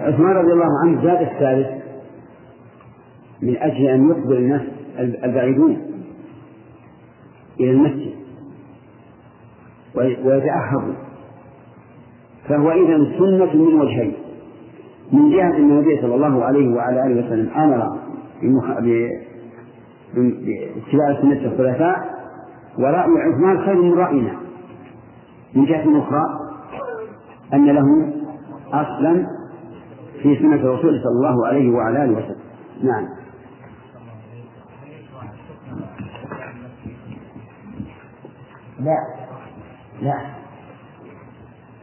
عثمان رضي الله عنه زاد الثالث من أجل أن يقبل الناس البعيدون إلى المسجد ويتأهبوا. فهو إذا سنة من وجهين. من جهة أن النبي صلى الله عليه وعلى آله وسلم أمر باتباع سنة الخلفاء ورأي عثمان خير من رأينا. من جهة أخرى أن له أصلا في سنة الرسول صلى الله عليه وعلى آله وسلم. نعم. لا. لا.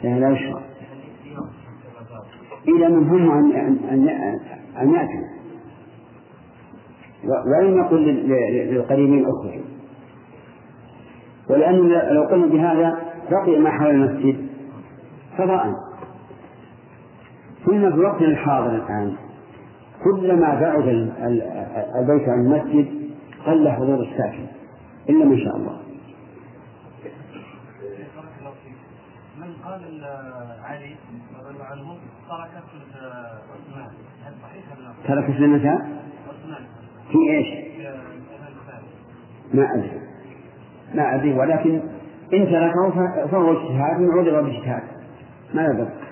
لا لا يشرع. إلى من هم أن أن أن يأتوا. ولم يقل للقريبين أخرجوا. ولأن لو قلنا بهذا بقي ما حول المسجد فضاء. ثم في وقتنا الحاضر الآن. كلما بعد البيت عن المسجد قل حضور الساكن إلا ما شاء الله. من قال علي رضي الله عنه ترك عثمان. هل صحيح ترك سنة عثمان؟ في إيش؟ ما أدري. ما أدري. ولكن إن تركه فهو اجتهاد عذر باجتهاد ما يضر.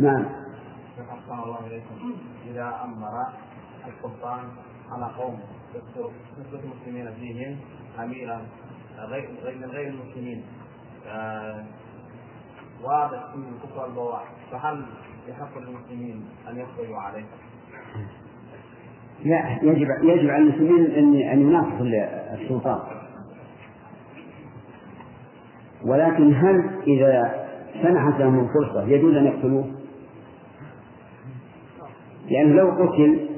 نعم أحسن الله إليكم إذا أمر السلطان على قوم نسبة المسلمين فيهم أميرا غير من غير المسلمين واضح في الكفر البواح فهل يحق للمسلمين أن يخرجوا عليه؟ لا يجب يجب على المسلمين ان أن يناصحوا السلطان ولكن هل إذا سنحت لهم الفرصة يجوز أن يقتلوه؟ لأن لو قتل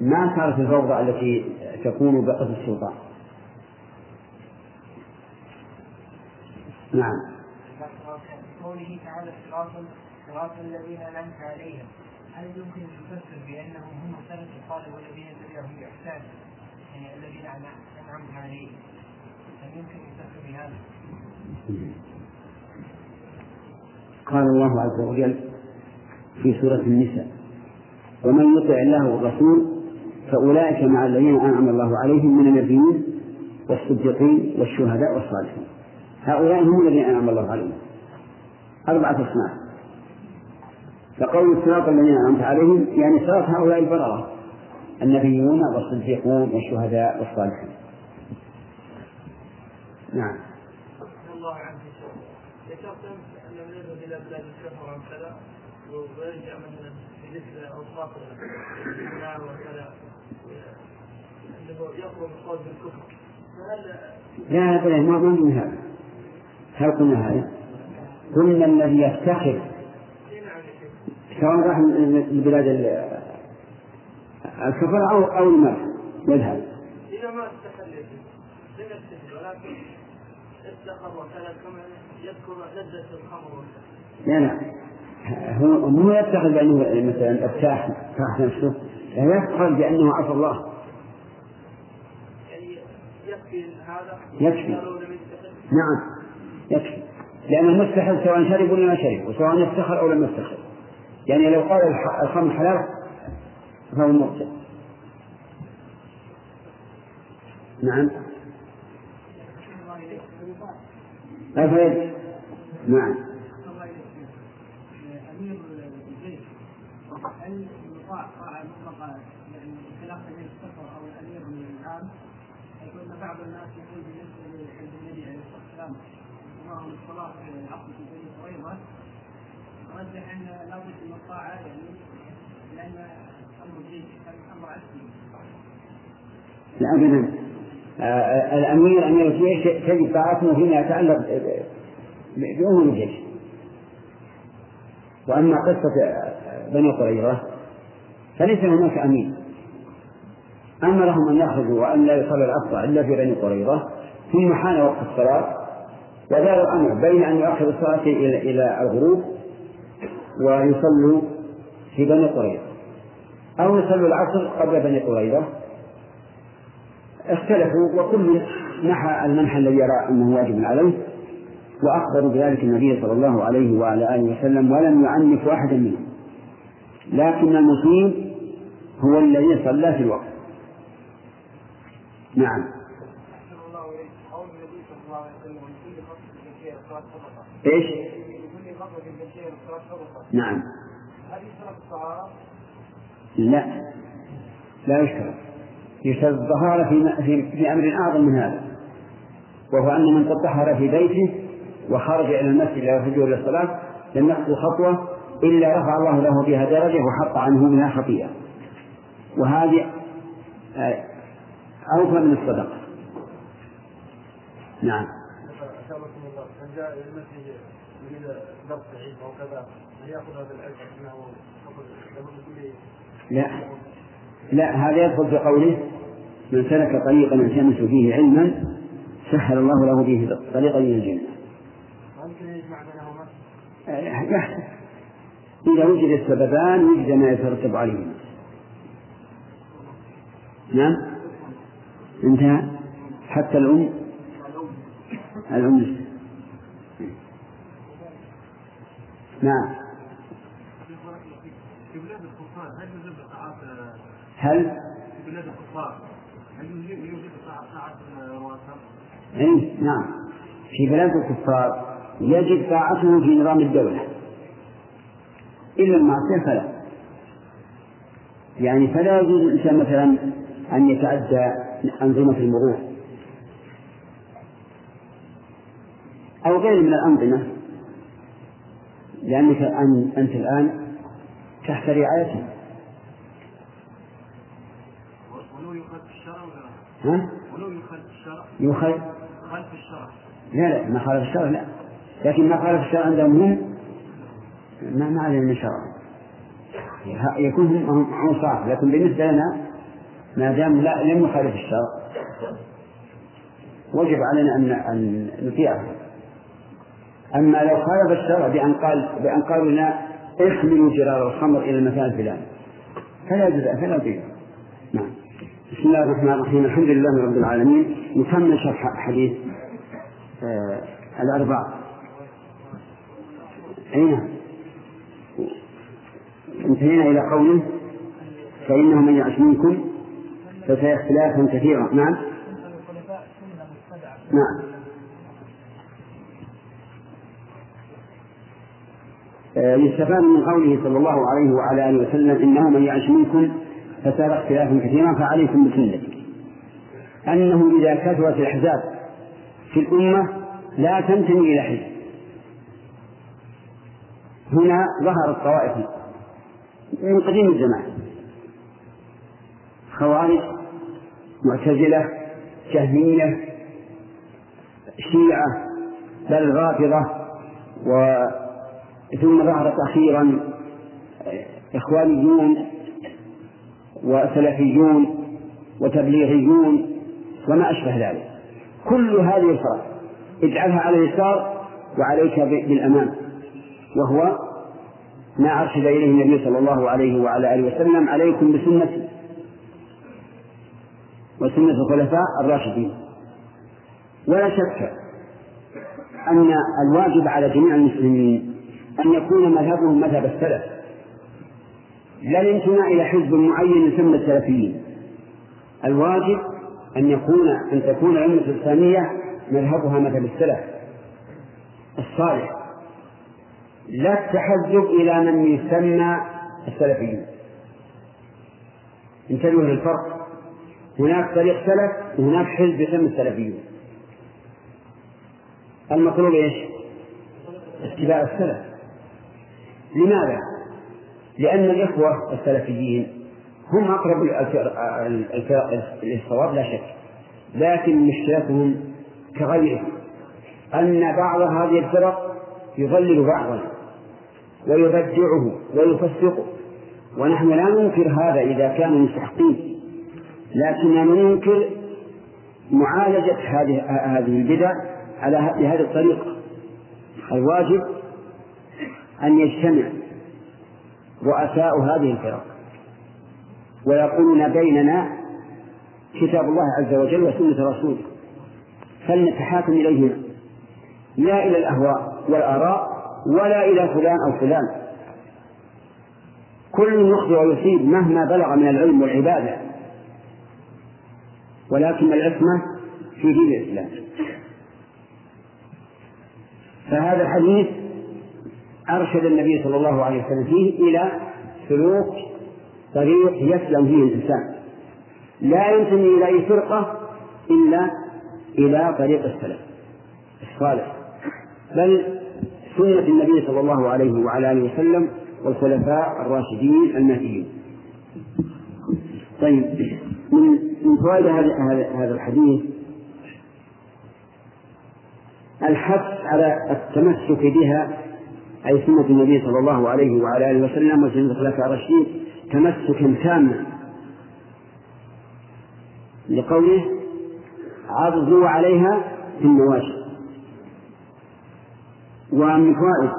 ما صارت الفوضى التي تكون بقتل السلطان. نعم. قوله تعالى صراط صراط الذين أنعمت عليهم. هل يمكن أن يفسر بأنهم هم سلف الصالح والذين تبعهم بإحسان؟ يعني الذين أنعمت عليهم. هل يمكن أن يفسر بهذا؟ قال الله عز وجل في سورة النساء. ومن يطع الله والرسول فأولئك مع الذين أنعم الله عليهم من النبيين والصديقين والشهداء والصالحين. هؤلاء هم الذين أنعم الله عليهم. أربعة أصناف. فقول الصراط الذين أنعمت عليهم يعني صراط هؤلاء البررة النبيون والصديقون والشهداء والصالحين. نعم. الله عنك. ذكرت أن من إلى بلاد الكفر وكذا ويرجع مثلا مثل أوصاف الإسلام وكذا. أنه يقوم القول بالكفر. فهل لا هذا ما من هذا. هل قلنا هذا؟ قلنا الذي يفتخر. سواء راح من بلاد الكفر أو أو المرء يذهب. إذا ما استحل لم يستحل ولكن افتخر وكذا كما يذكر لذة الخمر لا لا. هو مو يفتخر بأنه مثلا ارتاح راح نفسه لا يفتخر بأنه عصى الله. يعني يكفي نعم يكفي. لأن المستحل سواء شرب ولا ما شرب وسواء يفتخر أو لم يفتخر. يعني لو قال الخمر حلال فهو مرتد نعم. أفيد نعم امير الجيش هل يطاع طاعه مطلقه يعني خلاف امير السفر أو الامير العام حيث ان بعض الناس يقول بالنسبة لحزب النبي عليه الصلاه والسلام امرهم الصلاه في بني قريظه أن لابد من الطاعة يعني لأن عسكري. لا أبدا آه، الأمير أمير الجيش تجب طاعته فيما يتعلق ب- ب- بأمور الجيش. وأما قصة آه، بني قريظة فليس هناك أمير. أمرهم أن يخرجوا وأن لا يصلي العصر إلا في بني قريظة ثم حان وقت الصلاة ودار الأمر بين أن يؤخر الصلاة إلى إلى الغروب ويصلوا في بني قريظة. أو يصلوا العصر قبل بني قريظة. اختلفوا وكل نحى المنحى الذي يرى أنه واجب عليه وأخبروا بذلك النبي صلى الله عليه وعلى آله وسلم ولم يعنف واحدا منهم. لكن المصيب هو الذي صلى في الوقت. نعم أحسن الله إليك قول النبي صلى الله عليه وسلم ولكل خطوة بالخير صلاة صدقة إيش؟ نعم. هذه صلاة الطهارة لا. لا يشترط. يشترط الطهارة في, في, في أمر أعظم من هذا. وهو أن من تطهر في بيته وخرج إلى المسجد إلى إلى الصلاة لم يخطو خطوة إلا رفع الله له بها درجة وحط عنه منها خطيئة. وهذه آه، أوفى من الصدقة. نعم. جاء المسجد يريد درس عيد أو كذا أن يأخذ هذا العلم أنه لا لا هذا يدخل في قوله من سلك طريقا يلتمس فيه علما سهل الله له به طريقا إلى الجنة. ممكن يجمع بينهما؟ يحتمل إذا وجد السببان وجد ما يترتب عليهما. نعم انتهى حتى الأم الأم نعم. في بلاد الكفار هل؟ يوجد ساعات هل في بلاد الكفار هل يوجد ساعات رواتب؟ اي نعم. في بلاد الكفار يجب طاعته في نظام الدولة. إلا المعصية فلا يعني فلا يجوز الإنسان مثلا أن يتعدى أنظمة المرور أو غير من الأنظمة. لأنك أنت الآن تحت رعايته. ولو يخالف الشرع ولا ها؟ ولو يخالف الشرع. لا لا ما خالف الشرع لا. لكن ما خالف الشرع عندهم هم ما ما عليه من شرع. يكون هم هم عصاة لكن بالنسبة لنا ما دام لا لم يخالف الشرع وجب علينا أن أن نطيعه. أما لو خالف الشرع بأن قال بأن قالوا لنا احملوا جرار الخمر إلى المكان الفلاني فلا يجوز فلا يطيع نعم. بسم الله الرحمن الرحيم. الحمد لله رب العالمين. نكمل شرح حديث آه الأربعة أي نعم انتهينا إلى قوله فإنه من يعش منكم فسيرى اختلافا كثيرا. نعم. نعم. يستفاد من قوله صلى الله عليه وعلى آله وسلم إنه من يعش منكم فسار اختلافا كثيرا فعليكم بسنتي. أنه إذا كثرت الأحزاب في الأمة لا تنتمي إلى حزب. هنا ظهرت طوائف من قديم الزمان. خوارج معتزلة جهمية شيعة بل رافضة و ثم ظهرت أخيرا إخوانيون وسلفيون وتبليغيون وما أشبه ذلك. كل هذه الفرق اجعلها على اليسار وعليك بالأمام وهو ما أرشد إليه النبي صلى الله عليه وعلى آله وسلم عليكم بسنتي وسنة الخلفاء الراشدين. ولا شك أن الواجب على جميع المسلمين أن يكون مذهبهم مذهب السلف. لا الانتماء إلى حزب معين يسمى السلفيين. الواجب أن يكون أن تكون الأمة الإسلامية مذهبها مذهب السلف. الصالح. لا التحزب إلى من يسمى السلفيين. انتبهوا للفرق. هناك طريق سلف وهناك حزب يسمى السلفيون. المطلوب إيش؟ اتباع السلف. لماذا؟ لأن الإخوة السلفيين هم أقرب للصواب لا شك. لكن مشكلتهم كغيرهم. أن بعض هذه الفرق يضلل بعضا ويبدعه ويفسقه ونحن لا ننكر هذا إذا كانوا مستحقين لكننا ننكر معالجة هذه هذه البدع على بهذه الطريقة. الواجب أن يجتمع رؤساء هذه الفرق ويقولون بيننا كتاب الله عز وجل وسنة رسوله فلنتحاكم إليهما. لا إلى الأهواء والآراء ولا إلى فلان أو فلان. كل يخطئ ويصيب مهما بلغ من العلم والعبادة. ولكن العصمة في دين الإسلام. فهذا الحديث أرشد النبي صلى الله عليه وسلم فيه إلى سلوك طريق يسلم فيه الإنسان لا ينتمي إلى أي فرقة إلا إلى طريق السلف الصالح بل سنة النبي صلى الله عليه وعلى آله وسلم والخلفاء الراشدين المهديين. طيب من من فوائد هذا الحديث الحث على التمسك بها أي سنة النبي صلى الله عليه وعلى آله وسلم وسنة الخلفاء الراشدين تمسكا تاما. لقوله عضوا عليها في النواشي. ومن فوائد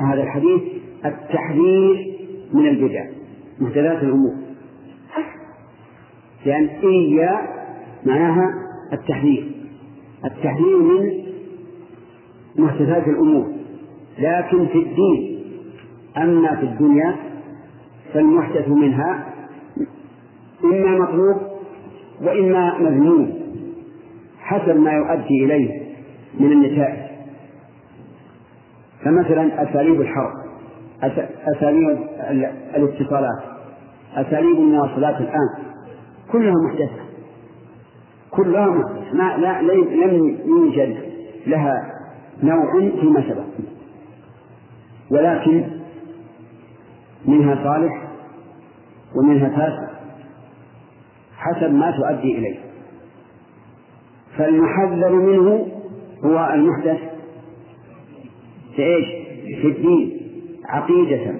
هذا الحديث التحذير من البدع محدثات الأمور. لأن إيا معناها التحذير. التحذير من محدثات الأمور. لكن في الدين أما في الدنيا فالمحدث منها إما مطلوب وإما مذموم حسب ما يؤدي إليه من النتائج. فمثلا أساليب الحرب أساليب الاتصالات أساليب المواصلات الآن كلها محدثة. كلها محدثة ما لا لم يوجد لها نوع فيما سبق. ولكن منها صالح ومنها فاسد حسب ما تؤدي إليه. فالمحذر منه هو المحدث في إيش؟ في الدين عقيدة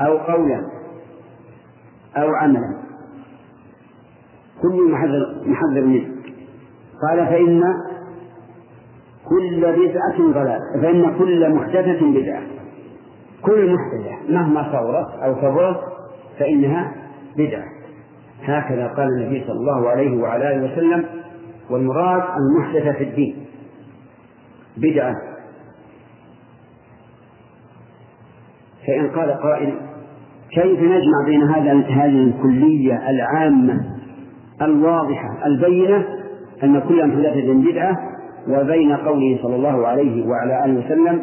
أو قولا أو عملا. كل محذر محذر منه. قال فإن كل بدعة ضلال فإن كل محدثة بدعة. كل محدثة مهما صورت أو كبرت فإنها بدعة. هكذا قال النبي صلى الله عليه وعلى آله وسلم والمراد المحدثة في الدين. بدعة. فإن قال قائل كيف نجمع بين هذا هذه الكلية العامة الواضحة البينة أن كل محدثة بدعة؟ وبين قوله صلى الله عليه وعلى آله وسلم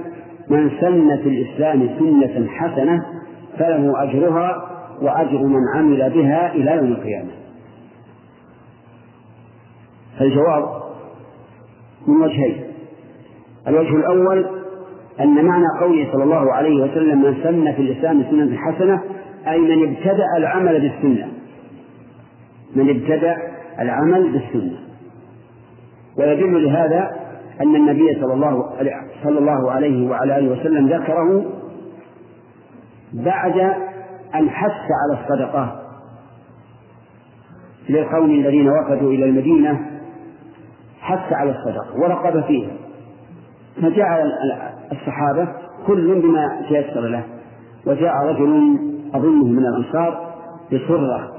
من سن في الإسلام سنة حسنة فله أجرها وأجر من عمل بها إلى يوم القيامة. فالجواب من وجهين. الوجه الأول أن معنى قوله صلى الله عليه وسلم من سن في الإسلام سنة حسنة أي من ابتدأ العمل بالسنة. من ابتدأ العمل بالسنة. ويدل لهذا أن النبي صلى الله صلى الله عليه وعلى آله وسلم ذكره بعد أن حث على الصدقة للقوم الذين وفدوا إلى المدينة حث على الصدقة ورقب فيها. فجاء الصحابة كل بما تيسر له وجاء رجل أظنه من الأنصار بصرة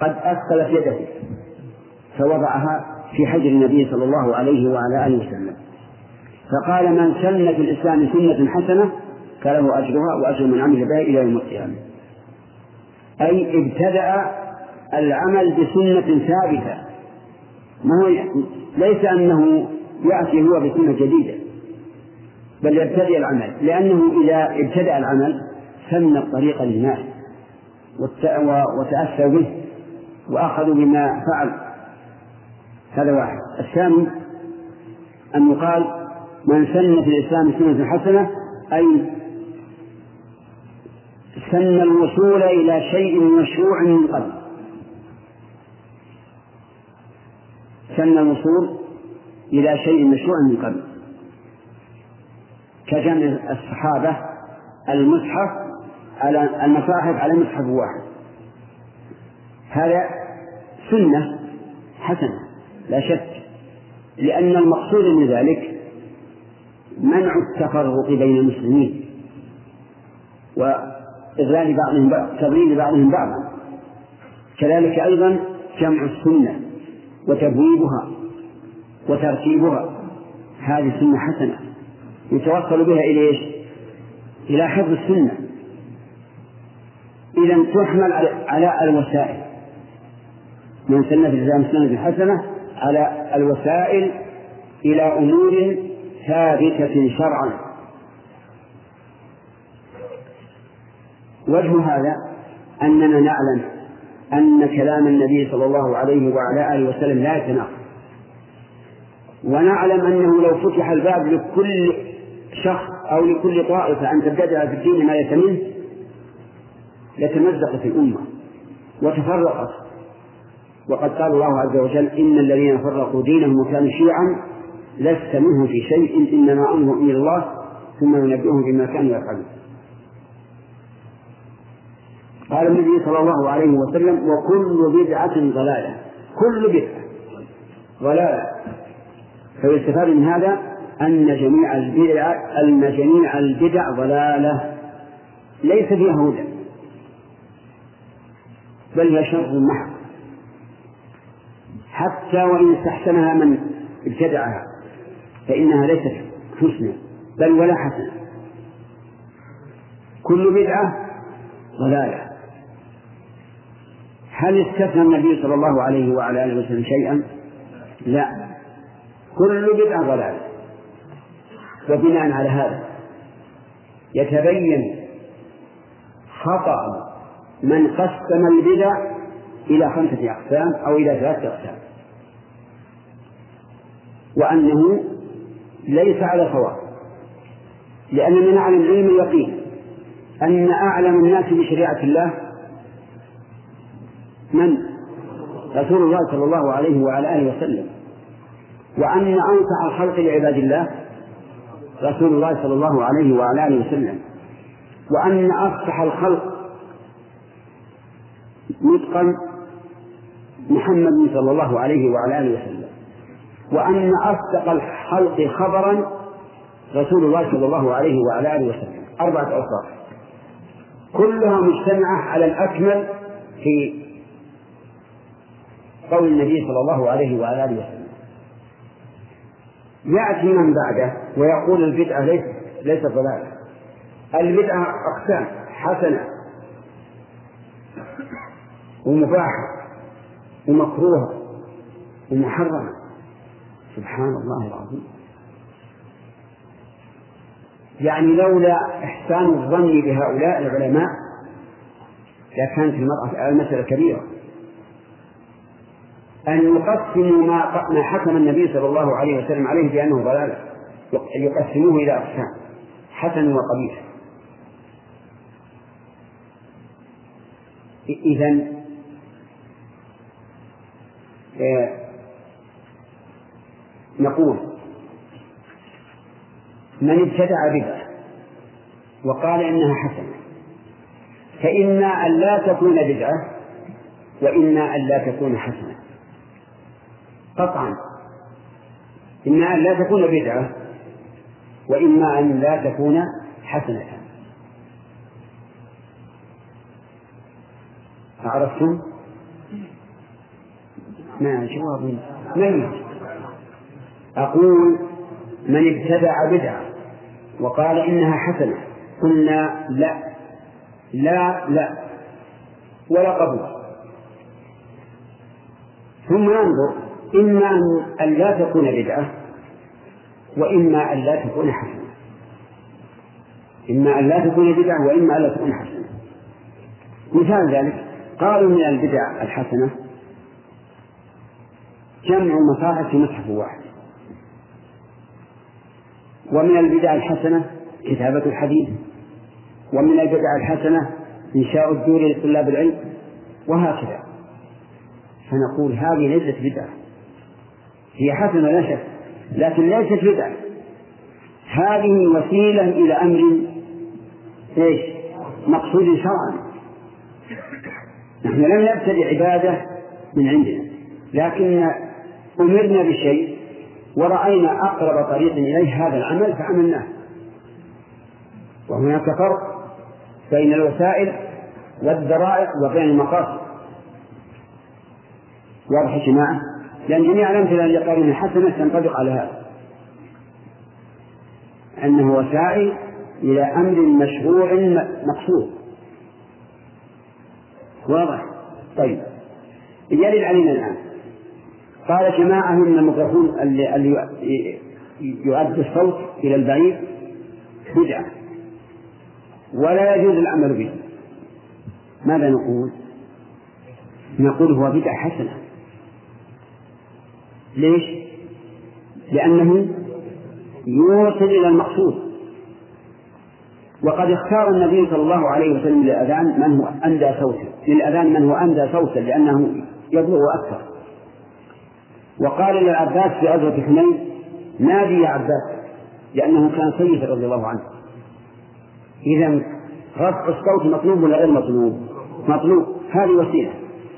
قد أثقلت يده. فوضعها في حجر النبي صلى الله عليه وعلى آله وسلم. فقال من سن في الإسلام سنة حسنة فله أجرها وأجر من عمل بها إلى يوم القيامة. أي ابتدأ العمل بسنة ثابتة. ما هو ليس أنه يأتي هو بسنة جديدة بل يبتدئ العمل. لأنه إذا ابتدأ العمل سن الطريق للناس وتأسوا به وأخذوا بما فعل هذا واحد. الثاني أن يقال من سن في الإسلام سنة حسنة أي سن الوصول إلى شيء مشروع من قبل. سن الوصول إلى شيء مشروع من قبل. كجمع الصحابة المصحف على المصاحف على مصحف واحد. هذا سنة حسنة. لا شك. لأن المقصود من ذلك منع التفرق بين المسلمين وإضلال بعضهم بعض تضليل بعضهم بعضا. كذلك أيضا جمع السنة وتبويبها وترتيبها. هذه سنة حسنة. يتوصل بها إلى إيش؟ إلى حفظ السنة. إذا تحمل على الوسائل. من سنة الإسلام سنة حسنة على الوسائل إلى أمور ثابتة شرعا. وجه هذا أننا نعلم أن كلام النبي صلى الله عليه وعلى آله وسلم لا يتناقض. ونعلم أنه لو فتح الباب لكل شخص أو لكل طائفة أن تبتدع في الدين ما ليس منه لتمزقت الأمة وتفرقت. وقد قال الله عز وجل إن الذين فرقوا دينهم وكانوا شيعا لست منهم في شيء إنما أمرهم إلى الله ثم ينبئهم بما كانوا يفعلون. قال النبي صلى الله عليه وسلم وكل بدعة ضلالة كل بدعة ضلالة. فيستفاد من هذا أن جميع البدع أن جميع البدع ضلالة ليس فيها هدى بل هي شر محض. حتى وإن استحسنها من ابتدعها فإنها ليست حسنى بل ولا حسنة كل بدعة ضلالة. هل استثنى النبي صلى الله عليه وعلى آله وسلم شيئا؟ لا. كل بدعة ضلالة. وبناء على هذا يتبين خطأ من قسم البدع إلى خمسة أقسام أو إلى ثلاثة أقسام. وأنه ليس على صواب. لأننا نعلم علم اليقين أن أعلم الناس بشريعة الله من؟ رسول الله صلى الله عليه وعلى آله وسلم. وأن أنفع الخلق لعباد الله رسول الله صلى الله عليه وعلى آله وسلم. وأن أفصح الخلق نطقا محمد صلى الله عليه وعلى آله وسلم. وأن أصدق الخلق خبرا رسول الله صلى الله عليه وعلى آله وسلم. أربعة أوصاف. كلها مجتمعة على الأكمل في قول النبي صلى الله عليه وعلى آله وسلم. يأتي من بعده ويقول البدعة ليست ليست ضلالة. البدعة أقسام حسنة ومباحة ومكروهة ومحرمة. سبحان الله العظيم. يعني لولا إحسان الظن بهؤلاء العلماء لكانت المرأة المسألة كبيرة. أن يقسموا ما ما حكم النبي صلى الله عليه وسلم عليه بأنه ضلالة يقسموه إلى أقسام. حسن وقبيح. إذا آه، نقول من ابتدع بدعة وقال إنها حسنة فإما أن لا تكون بدعة وإما أن لا تكون حسنة. قطعا إما أن لا تكون بدعة وإما أن لا تكون حسنة. عرفتم؟ ما جواب. من أقول من ابتدع بدعة وقال إنها حسنة قلنا لا لا لا ولا قبول. ثم ننظر إما أن لا تكون بدعة وإما أن لا تكون حسنة. إما أن لا تكون بدعة وإما أن لا تكون حسنة. مثال ذلك قالوا من البدع الحسنة جمع المصاحف في مصحف واحد. ومن البدع الحسنة كتابة الحديث ومن البدع الحسنة إنشاء الدور لطلاب العلم وهكذا. فنقول هذه ليست بدعة. هي حسنة لا شك لكن ليست بدعة. هذه وسيلة إلى أمر إيش؟ مقصود شرعا. نحن لم نبتدع عبادة من عندنا لكن أمرنا بشيء. ورأينا أقرب طريق إليه هذا العمل فعملناه. وهناك فرق بين الوسائل والذرائع وبين المقاصد. واضح يا جماعة؟ لأن جميع الأمثلة اللي قالوا حسنة تنطبق على هذا. أنه وسائل إلى أمر مشروع مقصود. واضح؟ طيب. يرد علينا الآن. قال جماعة من الميكروفون اللي, اللي يؤدي الصوت إلى البعيد بدعة. ولا يجوز العمل به. ماذا نقول؟ نقول هو بدعة حسنة. ليش؟ لأنه يوصل إلى المقصود. وقد اختار النبي صلى الله عليه وسلم للأذان من هو أندى صوتا للأذان من هو أندى صوتا لأنه يبلغ أكثر. وقال للعباس في غزوة حنين نادي يا عباس. لأنه كان سيدا رضي الله عنه. إذا رفع الصوت مطلوب ولا غير مطلوب؟ مطلوب. هذه وسيلة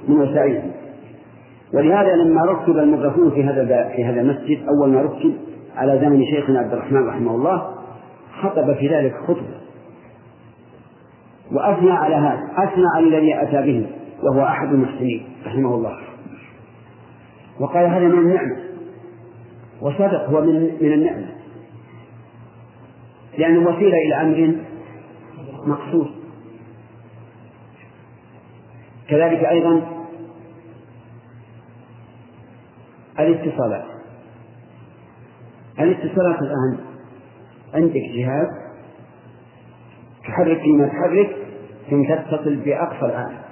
من وسائله ولهذا لما ركب الميكروفون في هذا في هذا المسجد أول ما ركب على زمن شيخنا عبد الرحمن رحمه الله خطب في ذلك خطبة. وأثنى على هذا أثنى على الذي أتى به وهو أحد المحسنين رحمه الله. وقال هذا من النعمة. وصدق هو من من النعمة. لأنه وسيلة إلى أمر مقصود. كذلك أيضا الاتصالات. الاتصالات الآن عندك جهاز تحرك فيما تحرك ثم تتصل بأقصى العالم.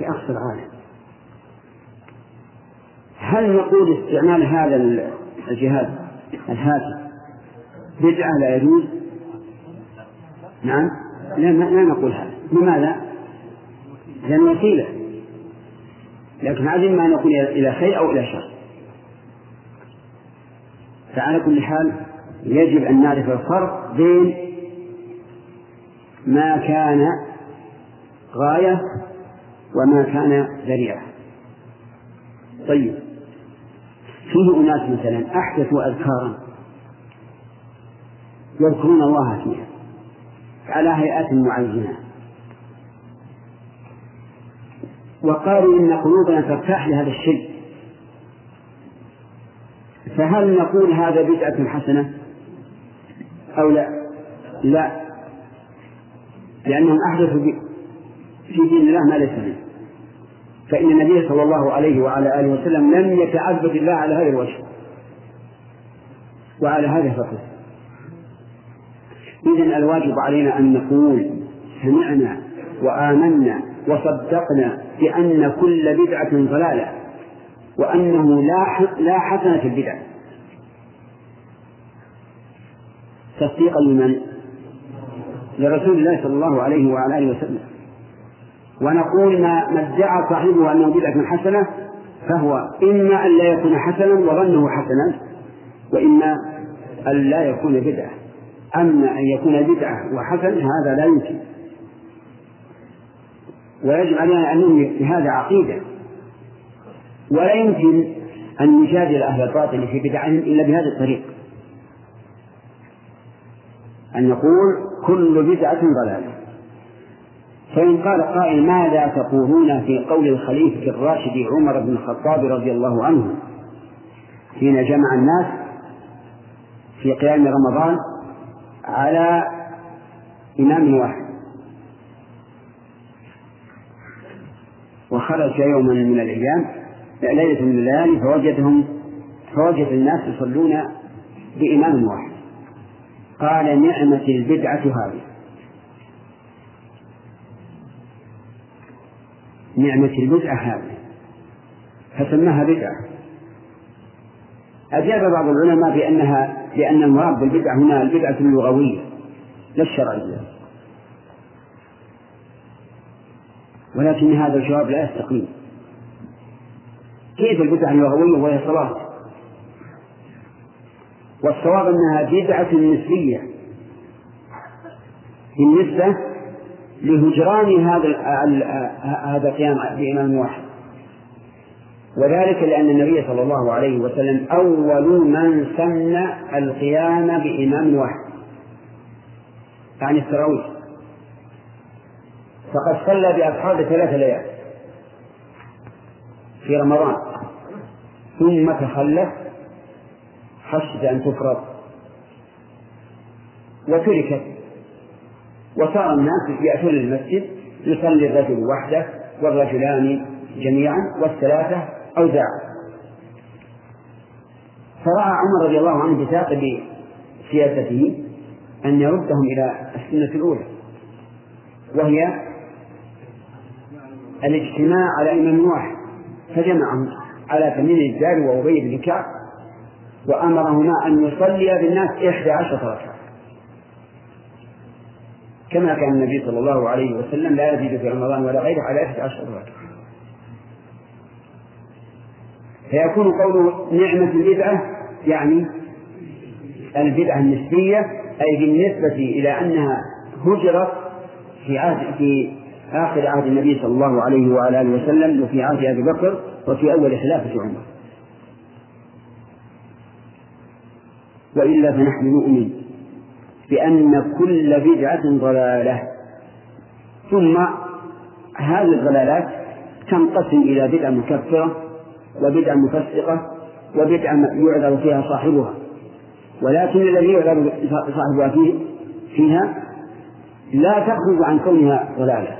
بأقصى العالم. هل نقول استعمال هذا الجهاز الهاتف بدعة لا يجوز؟ نعم. لا لا نقول هذا. لماذا؟ لأن وسيلة. لكن هذه ما نقول إلى خير أو إلى شر. فعلى كل حال يجب أن نعرف الفرق بين ما كان غاية وما كان ذريعة. طيب. فيه أناس مثلا أحدثوا أذكارا يذكرون الله فيها على هيئات معينة. وقالوا إن قلوبنا ترتاح لهذا الشيء. فهل نقول هذا بدعة حسنة أو لا؟ لا. لأنهم أحدثوا في دين الله ما ليس منه فإن النبي صلى الله عليه وعلى آله وسلم لم يتعبد الله على هذا الوجه وعلى هذا فقط إذا الواجب علينا أن نقول سمعنا وآمنا وصدقنا بأن كل بدعة ضلالة وأنه لا لا حسنة في البدع. تصديقا لمن؟ لرسول الله صلى الله عليه وعلى آله وسلم. ونقول ما ما ادعى صاحبه أنه بدعة حسنة فهو إما أن لا يكون حسنا وظنه حسنا وإما أن لا يكون بدعة. أما أن يكون بدعة وحسن هذا لا يمكن. ويجب علينا أن نؤمن بهذا عقيدة. ولا يمكن أن نجادل أهل الباطل في بدعهم إلا بهذه الطريقة أن نقول كل بدعة ضلالة. فإن قال قائل ماذا تقولون في قول الخليفة الراشد عمر بن الخطاب رضي الله عنه حين جمع الناس في قيام رمضان على إمام واحد؟ وخرج يوما من الأيام ليلة من الليالي فوجدهم فوجد الناس يصلون بإمام واحد. قال نعمة البدعة هذه. نعمة البدعة هذه. فسماها بدعة. أجاب بعض العلماء بأنها لأن المراد بالبدعة هنا البدعة اللغوية لا الشرعية. ولكن هذا الجواب لا يستقيم. كيف البدعة اللغوية وهي صلاة؟ والصواب أنها بدعة نسبية. بالنسبة لهجران هذا هذا القيام بإمام واحد. وذلك لأن النبي صلى الله عليه وسلم أول من سن القيام بإمام واحد. يعني التراويح. فقد صلى بأصحابه ثلاث ليال في رمضان. ثم تخلف خشية أن تفرض. وتركت. وصار الناس يأتون للمسجد يصلي الرجل وحده والرجلان جميعا والثلاثة أوزاعا فرأى عمر رضي الله عنه بثاقب سياسته أن يردهم إلى السنة الأولى وهي الاجتماع على إمام واحد فجمعهم على تميم الدار وأبي بن كعب وأمرهما أن يصلي بالناس إحدى عشرة ركعة. كما كان النبي صلى الله عليه وسلم لا يزيد في رمضان ولا غيره على إحدى عشرة ركعة فيكون قوله نعمة البدعة يعني البدعة النسبية أي بالنسبة إلى أنها هجرت في عهد في آخر عهد النبي صلى الله عليه وعلى آله وسلم وفي عهد أبي بكر وفي أول خلافة عمر. وإلا فنحن نؤمن. بأن كل بدعة ضلالة. ثم هذه الضلالات تنقسم إلى بدعة مكفرة وبدعة مفسقة وبدعة يعذر فيها صاحبها. ولكن الذي يعذر صاحبها فيه فيها لا تخرج عن كونها ضلالة.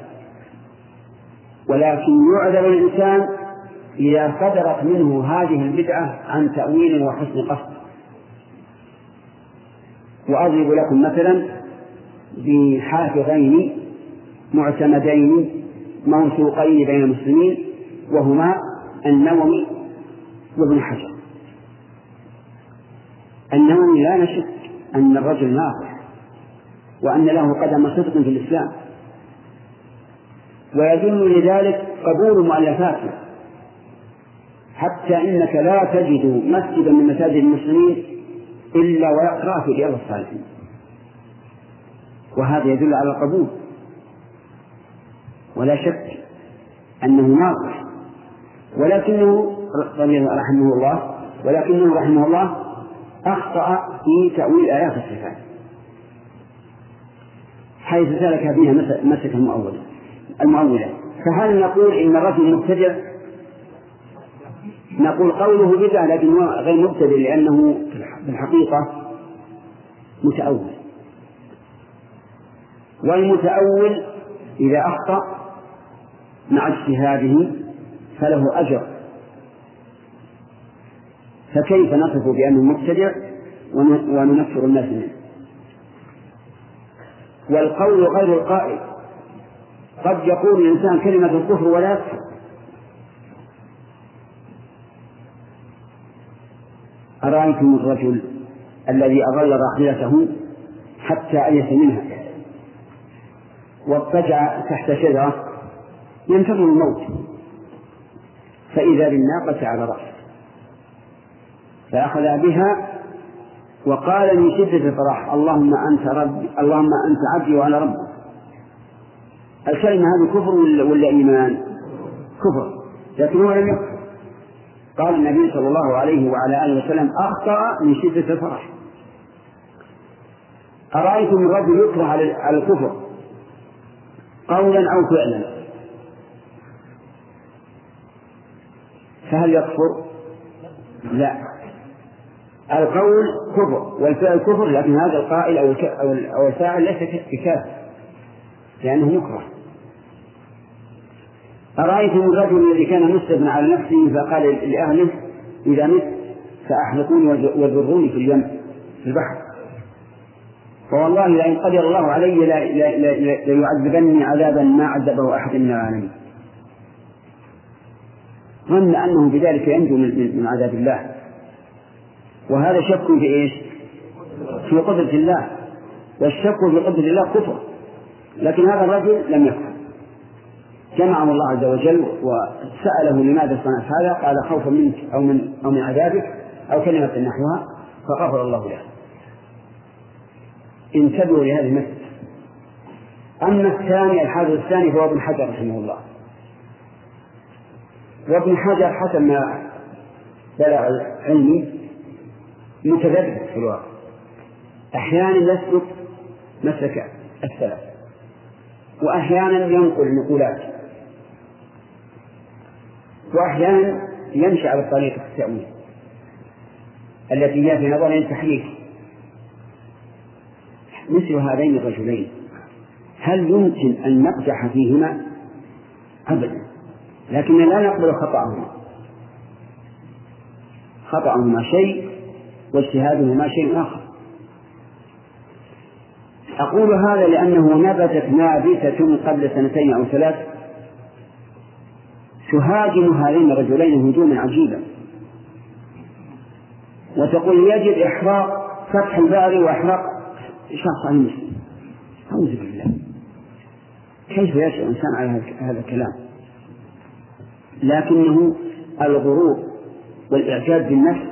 ولكن يعذر الإنسان إذا صدرت منه هذه البدعة عن تأويل وحسن قصد. وأضرب لكم مثلا بحافظين معتمدين موثوقين بين المسلمين وهما النووي وابن حجر. النووي لا نشك أن الرجل ناصح وأن له قدم صدق في الإسلام. ويدل لذلك قبول مؤلفاته. حتى إنك لا تجد مسجدا من مساجد المسلمين إلا ويقرأ في رياض الصالحين. وهذا يدل على القبول. ولا شك أنه ناصح ولكنه رحمه الله ولكنه رحمه الله أخطأ في تأويل آيات الصفات. حيث سلك فيها مسك المؤولة المؤولة. فهل نقول إن الرجل مبتدع؟ نقول قوله بدعة لكن غير مبتدع لأنه في الحقيقة متأول. والمتأول إذا أخطأ مع اجتهاده فله أجر. فكيف نصف بأنه مبتدع وننفر الناس منه؟ والقول غير القائل. قد يقول الإنسان كلمة الكفر ولا يكفر. أرأيتم الرجل الذي أظل راحلته حتى أيس منها؟ واضطجع تحت شجرة ينتظر الموت فإذا بالناقة على رأسه. فأخذ بها وقال من شدة الفرح اللهم أنت ربي اللهم أنت عبدي وأنا ربك. الكلمة هذه كفر ولا إيمان؟ كفر. لكن هو لم يكفر. قال النبي صلى الله عليه وعلى آله وسلم أخطأ من شدة الفرح. أرأيتم الرجل يكره على الكفر؟ قولا أو فعلا. فهل يكفر؟ لا. القول كفر والفعل كفر لكن هذا القائل أو أو الفاعل ليس بكافر لأنه مكره. أرأيتم الرجل الذي كان مسرفا على نفسه فقال لأهله إذا مت فأحرقوني وذروني في اليم في البحر. فوالله لئن قدر الله علي ليعذبني عذابا ما عذبه أحد من العالمين. ظن أنه بذلك ينجو من عذاب الله. وهذا شك في إيش؟ في قدرة الله. والشك في قدرة الله كفر. لكن هذا الرجل لم يكفر. جمعه الله عز وجل وسأله لماذا صنعت هذا؟ قال خوفا منك أو من أو من عذابك أو كلمة نحوها فغفر الله له انتبهوا لهذه المسألة. أما الثاني الحافظ الثاني فهو ابن حجر رحمه الله. وابن حجر حسب ما بلغ علمي متذبذب في الواقع. أحيانا يسلك مسلك السلف وأحيانا ينقل نقولات. وأحيانا يمشي على طريقة التأويل التي هي في نظرهم تحريف. مثل هذين الرجلين هل يمكن أن نقدح فيهما؟ أبدا لكن لا نقبل خطأهما. خطأهما شيء واجتهادهما شيء آخر. أقول هذا لأنه نبتت نابتة قبل سنتين أو ثلاث تهاجم هذين الرجلين هجوما عجيبا وتقول يجب إحراق فتح الباري وإحراق شخص عن المسلم أعوذ بالله. كيف يشعر الإنسان على هذا الكلام؟ لكنه الغرور والإعجاب بالنفس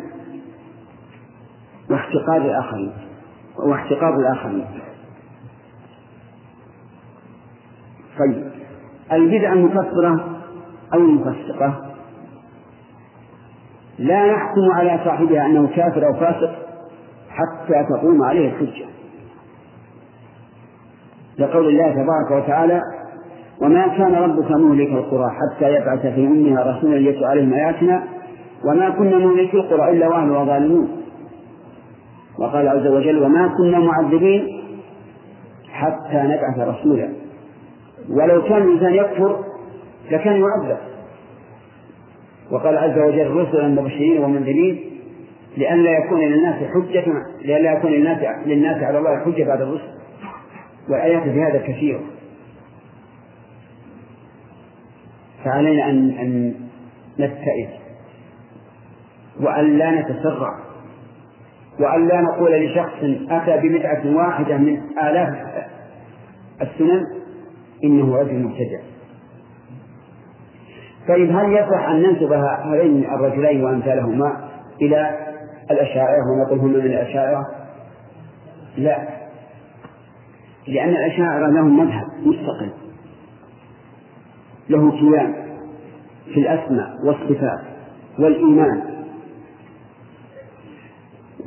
واحتقار الآخرين. واحتقار الآخرين. طيب. البدعة المكفرة أو المفسقة. لا نحكم على صاحبها أنه كافر أو فاسق حتى تقوم عليه الحجة. لقول الله تبارك وتعالى وما كان ربك مهلك القرى حتى يبعث في أمها رسولا يتلو عليهم آياتنا وما كنا مهلك القرى إلا وأهلها ظالمون وقال عز وجل وما كنا معذبين حتى نبعث رسولا. ولو كان الإنسان يكفر لكان يعذب. وقال عز وجل رسلا مبشرين ومنذرين لئلا يكون للناس حجة لئلا يكون للناس للناس على الله حجة بعد الرسل. والآيات في هذا كثيرة. فعلينا أن أن نتئذ وأن لا نتسرع. وأن لا نقول لشخص أتى ببدعة واحدة من آلاف السنن إنه رجل مبتدع. طيب هل يصح أن ننسب هذين الرجلين وأمثالهما إلى الأشاعرة ونقول هم من الأشاعرة؟ لا لأن الأشاعرة لهم مذهب مستقل له كيان في الأسماء والصفات والإيمان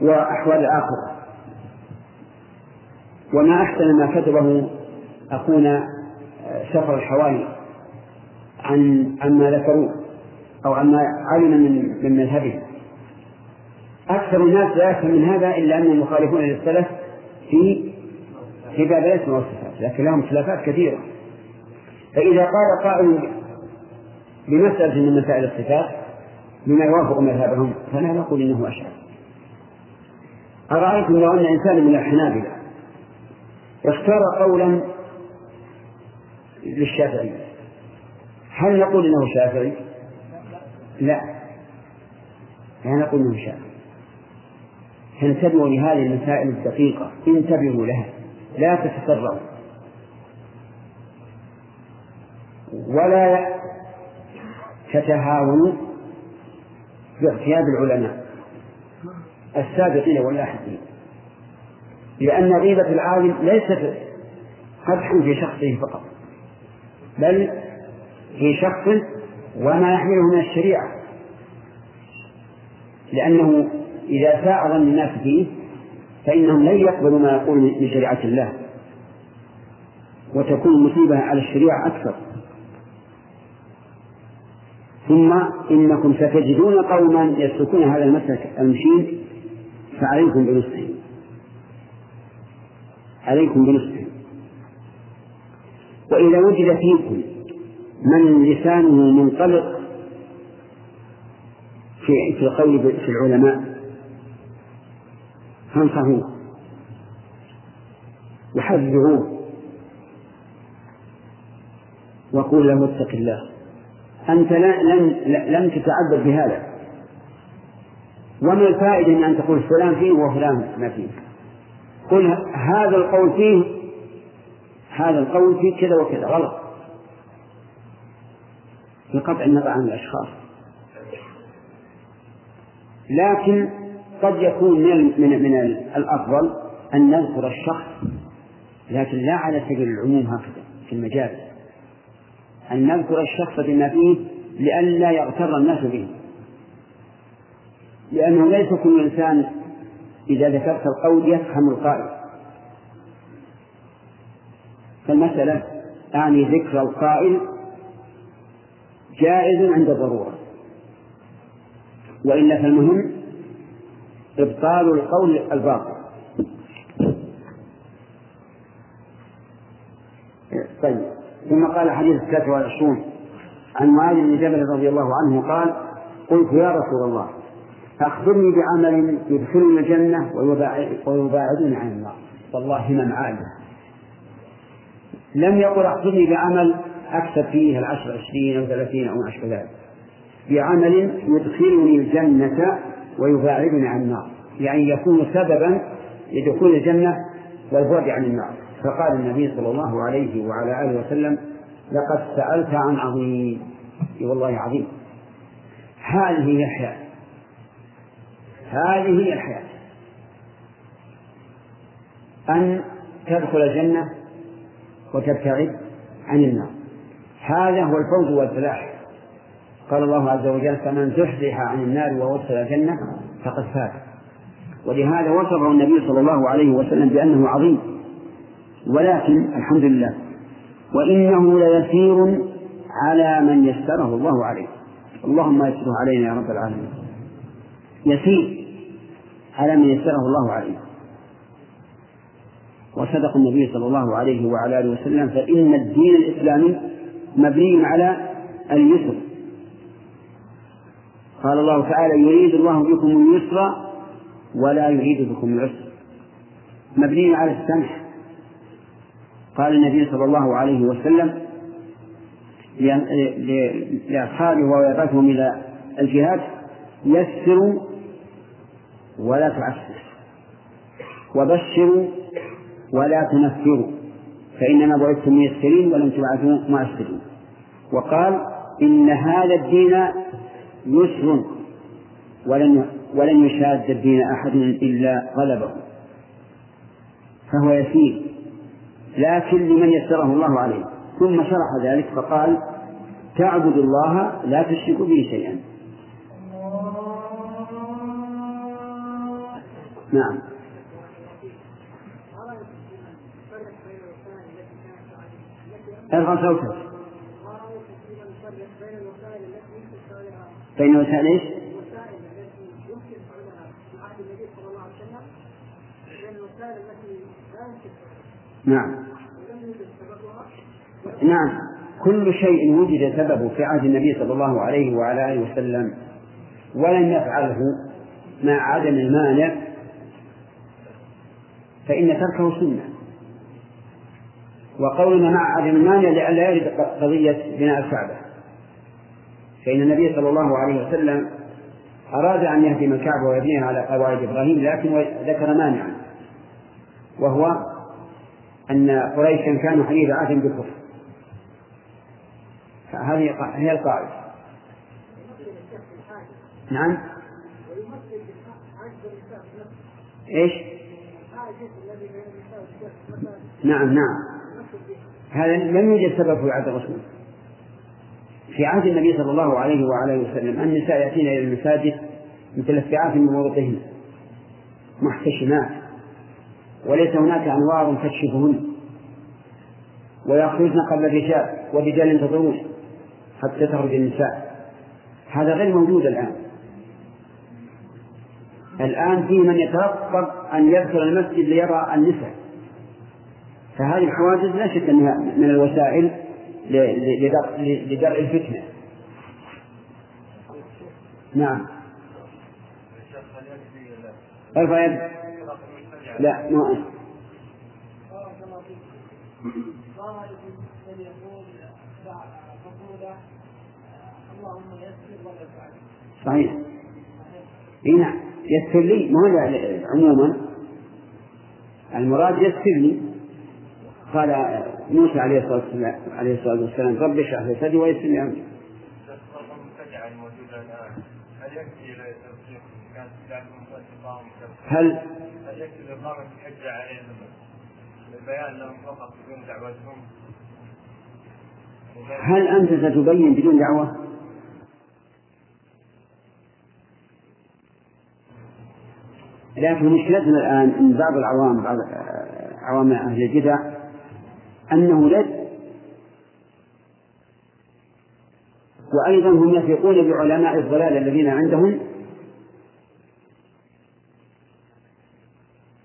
وأحوال الآخرة وما أحسن ما كتبه أخونا سفر الحوالي عن عما ذكروه أو عما علم من من مذهبهم أكثر الناس لا يفهم من هذا إلا أنهم يخالفون للسلف في في باب الاسم والصفات لكن لهم خلافات كثيرة. فإذا قال قائل بمسألة من مسائل الصفات بما يوافق مذهبهم فلا نقول إنه أشعر. أرأيتم لو أن إنسانا من الحنابلة اختار قولا للشافعي هل نقول إنه شافعي؟ لا. لا نقول إنه شافعي. فانتبهوا لهذه المسائل الدقيقة؟ انتبهوا لها. لا تتسرعوا ولا تتهاونوا باغتياب العلماء السابقين واللاحقين. لأن غيبة العالم ليست قدحا في شخصه فقط بل في شخص وما يحمله من الشريعة. لأنه إذا ساء ظن الناس فيه فإنهم لن يقبلوا ما يقول من شريعة الله. وتكون المصيبة على الشريعة أكثر. ثم إنكم ستجدون قوما يسلكون هذا المسلك المشين فعليكم بنصحهم عليكم بنصحهم وإذا وجد فيكم من لسانه منطلق في في القول في العلماء. فانصحوه. وحذروه. وقول له اتق الله. أنت لم لم تتعبد بهذا. وما الفائدة من أن تقول فلان فيه وفلان ما فيه؟ قل هذا القول فيه هذا القول فيه كذا وكذا. غلط. بقطع النظر عن الأشخاص. لكن قد يكون من من من الأفضل أن نذكر الشخص لكن لا على سبيل العموم هكذا في المجال. أن نذكر الشخص بما فيه لئلا يغتر الناس به. لأنه ليس كل إنسان إذا ذكرت القول يفهم القائل. فالمسألة أعني ذكر القائل جائز عند الضرورة. وإلا فالمهم إبطال القول الباطل. طيب. ثم قال حديث 23 عن معاذ بن جبل رضي الله عنه قال قلت يا رسول الله أخبرني بعمل يدخلني الجنة ويباعدني عن النار. والله همم عالية لم يقل أخبرني بعمل أكسب فيه العشر عشرين أو ثلاثين أو عشر ذلك. بعمل يدخلني الجنة ويباعدني عن النار. يعني يكون سببا لدخول الجنة والبعد عن النار. فقال النبي صلى الله عليه وعلى آله وسلم لقد سألت عن عظيم. والله عظيم. هذه هي الحياة. هذه هي الحياة. أن تدخل الجنة وتبتعد عن النار. هذا هو الفوز والفلاح. قال الله عز وجل فمن زحزح عن النار ووصل الجنة فقد فاز. ولهذا وصفه النبي صلى الله عليه وسلم بأنه عظيم. ولكن الحمد لله وإنه ليسير على من يسره الله عليه. اللهم يسره علينا يا رب العالمين. يسير على من يسره الله عليه. وصدق النبي صلى الله عليه وعلى آله وسلم فإن الدين الإسلامي مبني على اليسر. قال الله تعالى يريد الله بكم اليسر ولا يريد بكم العسر. مبني على السمح. قال النبي صلى الله عليه وسلم لأصحابه ويبعثهم إلى الجهاد يسروا ولا تعسروا. وبشروا ولا تنفروا. فإنما بعثتم ميسرين ولم تبعثوا مؤثرين وقال إن هذا الدين يسر ولن ولن يشاد الدين أحد إلا غلبه. فهو يسير. لكن لمن يسره الله عليه. ثم شرح ذلك فقال تعبد الله لا تشرك به شيئا. نعم. ارفع صوتك بين وسائل إيش؟ نعم. نعم. كل شيء وجد سببه في عهد النبي صلى الله عليه وعلى آله وسلم ولم يفعله مع عدم المانع فإن تركه سنة. وقولنا مع عدم المانع لئلا يرد قضية بناء الكعبة. فإن النبي صلى الله عليه وسلم أراد أن يهدم الكعبة ويبنيها على قواعد إبراهيم لكن ذكر مانعا وهو أن قريشا كانوا حديث عهد بالكفر. هذه هي القاعدة. نعم؟ إيش؟ نعم نعم. هذا لم يوجد سبب في عهد الرسول. في عهد النبي صلى الله عليه وعلى وسلم النساء يأتين إلى المساجد مثل الساعات من موضعهن محتشمات وليس هناك أنوار تكشفهن ويخرجن قبل الرجال والرجال ينتظرون حتى تخرج النساء. هذا غير موجود الآن. الآن في من يترقب أن يدخل المسجد ليرى النساء. فهذه الحواجز لا شك أنها من الوسائل لدرء الفتنة. نعم. ارفع يد؟ لا ما صحيح. اي نعم. يسر لي ما عموما. المراد يسر لي. قال موسى عليه الصلاة والسلام عليه الصلاة والسلام رب اشرح لي صدري ويسر لي أمري هل هل يكفي عليهم لهم فقط بدون دعوتهم؟ هل أنت ستبين بدون دعوة؟ لكن مشكلتنا الآن أن بعض العوام بعض عوام أهل البدع أنه لد وأيضا هم يثقون بعلماء الضلال الذين عندهم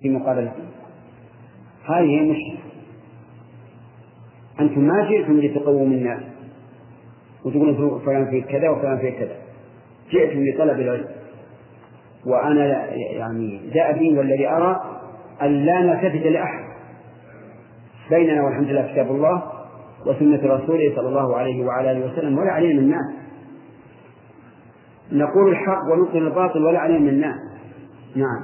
في مقابلتهم هذه مش أنتم ما جئتم لتقوم الناس وتقولون فلان فيه كذا وفلان فيه كذا. جئتم لطلب العلم. وأنا يعني دأبي والذي أرى أن لا نلتفت لأحد. بيننا والحمد لله كتاب الله وسنة رسوله صلى الله عليه وعلى آله وسلم ولا علينا من الناس نقول الحق ونبطل الباطل ولا علينا من الناس نعم.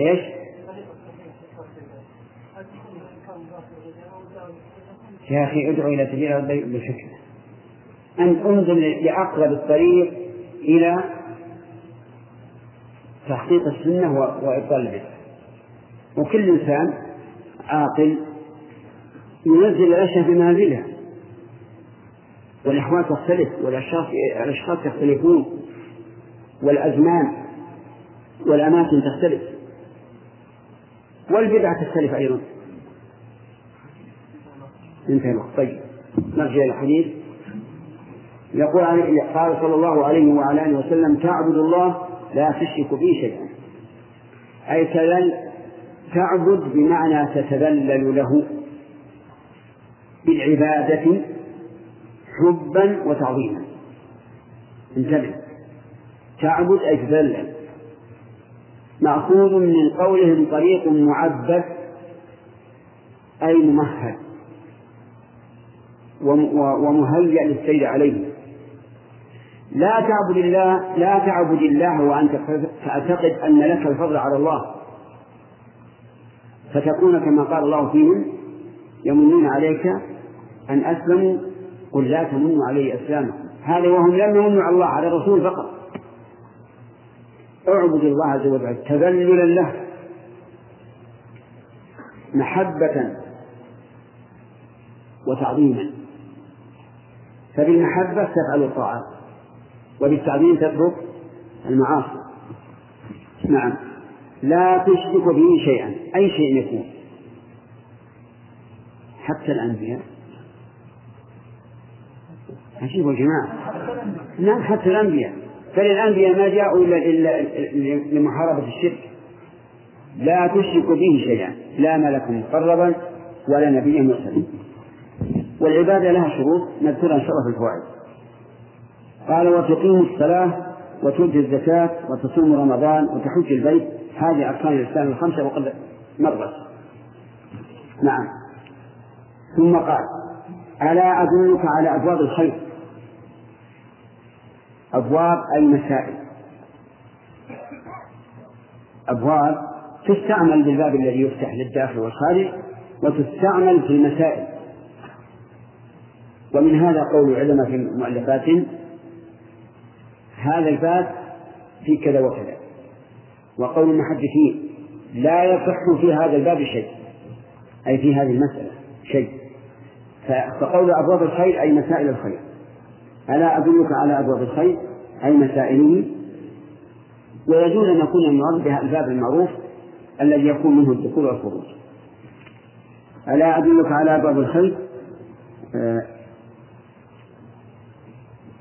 إيش؟ يا أخي ادعو إلى سبيل بالحكمة. أن انظر لأقرب الطريق إلى تحقيق السنة وإبطال البدع. وكل إنسان عاقل ينزل الأشياء في منازلها. والأحوال تختلف والأشخاص الأشخاص يختلفون والأزمان والأماكن تختلف والبدعة تختلف أيضا. انتهى الوقت. طيب نرجع إلى الحديث يقول قال صلى الله عليه وعلى آله وسلم تعبد الله لا تشرك به شيئا. أي تعبد بمعنى تتذلل له بالعبادة حبا وتعظيما. انتبه. تعبد أي تذلل مأخوذ من قولهم طريق معبد أي ممهد ومهيأ للسير عليه. لا تعبد الله لا تعبد الله وأنت تعتقد أن لك الفضل على الله. فتكون كما قال الله فيهم يمنون عليك أن أسلموا قل لا تمنوا علي إسلامكم. هذا وهم لم يمنوا على الله على الرسول فقط. اعبد الله عز وجل تذللا له محبة وتعظيما. فبالمحبة تفعل الطاعات وبالتعظيم تترك المعاصي. نعم. لا تشرك به شيئا. أي شيء يكون. حتى الأنبياء. عجيب يا جماعة. نعم حتى الأنبياء. بل الأنبياء ما جاءوا إلا إلا لمحاربة الشرك. لا تشرك به شيئا. لا ملك مقربا ولا نبي مرسلا والعبادة لها شروط نذكرها إن شاء الله في الفوائد. قال وتقيم الصلاة وتؤتي الزكاة وتصوم رمضان وتحج البيت. هذه أركان الإسلام الخمسة وقد مرت. نعم. ثم قال ألا أدلك على أبواب الخير؟ أبواب أي مسائل أبواب تستعمل بالباب الذي يفتح للداخل والخارج وتستعمل في المسائل. ومن هذا قول العلماء في مؤلفاتهم هذا الباب في كذا وكذا. وقول المحدثين لا يصح في هذا الباب شيء. أي في هذه المسألة شيء. فقول أبواب الخير أي مسائل الخير. ألا أدلك على أبواب الخير أي مسائله ويجوز أن يكون المراد بها الباب المعروف الذي يكون منه الدخول والخروج ألا أدلك على أبواب الخير؟ آه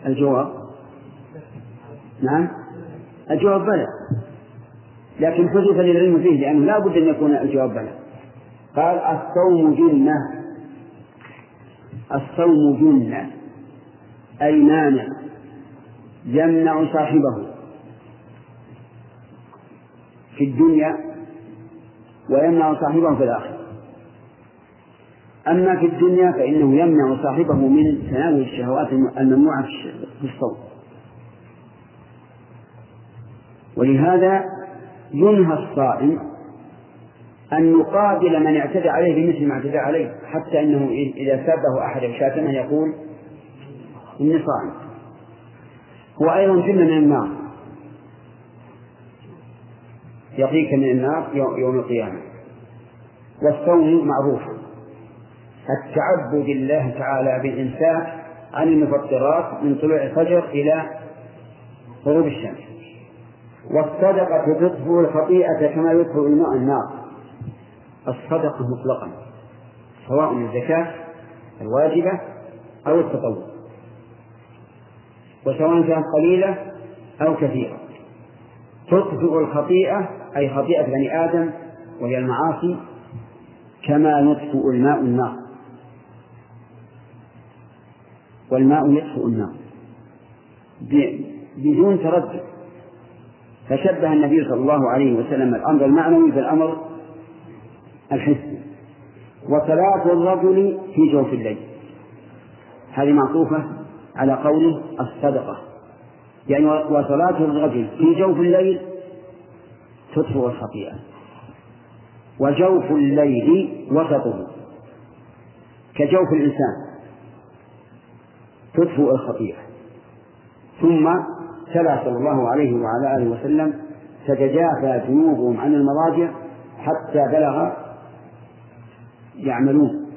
الجواب؟ نعم. الجواب بلى. لكن حذف للعلم فيه لأنه لا بد أن يكون الجواب بلى. قال الصوم جنة. الصوم جنة. أي مانع يمنع صاحبه في الدنيا ويمنع صاحبه في الآخرة. أما في الدنيا فإنه يمنع صاحبه من تناول الشهوات الممنوعة في الصوم. ولهذا ينهى الصائم أن يقابل من اعتدى عليه بمثل ما اعتدى عليه حتى أنه إذا سابه أحد أو شاتمه يقول إني صائم. هو أيضا جنة من النار. يقيك من النار يوم القيامة. والصوم معروف. التعبد الله تعالى بالإمساك عن المفطرات من طلوع الفجر إلى غروب الشمس. والصدقة تطفئ الخطيئة كما يطفئ الماء النار. الصدقة مطلقا سواء الزكاة الواجبة أو التطوع وسواء كانت قليلة أو كثيرة. تطفئ الخطيئة أي خطيئة بني آدم وهي المعاصي كما يطفئ الماء النار. والماء يطفئ النار. بدون تردد. فشبه النبي صلى الله عليه وسلم الأمر المعنوي بالأمر الحسي. وصلاة الرجل في جوف الليل. هذه معطوفة على قوله الصدقة. يعني وصلاة الرجل في جوف الليل تطفئ الخطيئة. وجوف الليل وسطه. كجوف الإنسان تطفئ الخطيئة. ثم تلا صلى الله عليه وعلى آله وسلم تتجافى جنوبهم عن المضاجع حتى بلغ يعملون.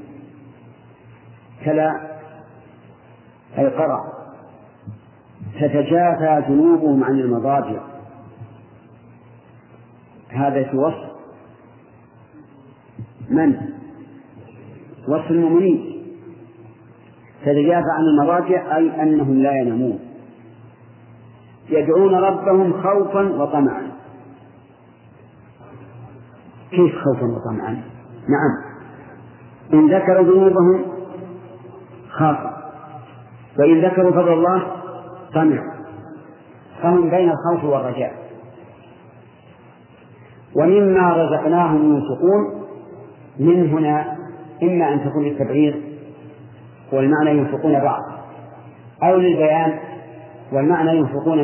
تلا أي قرأ. تتجافى جنوبهم عن المضاجع. هذا في وصف من؟ وصف المؤمنين. تتجافى عن المضاجع أي أنهم لا ينامون. يدعون ربهم خوفا وطمعا. كيف خوفا وطمعا؟ نعم. إن ذكروا ذنوبهم خافوا وإن ذكروا فضل الله طمعوا فهم بين الخوف والرجاء. ومما رزقناهم ينفقون من هنا إما أن تكون للتبعير والمعنى ينفقون بعض أو للبيان والمعنى ينفقون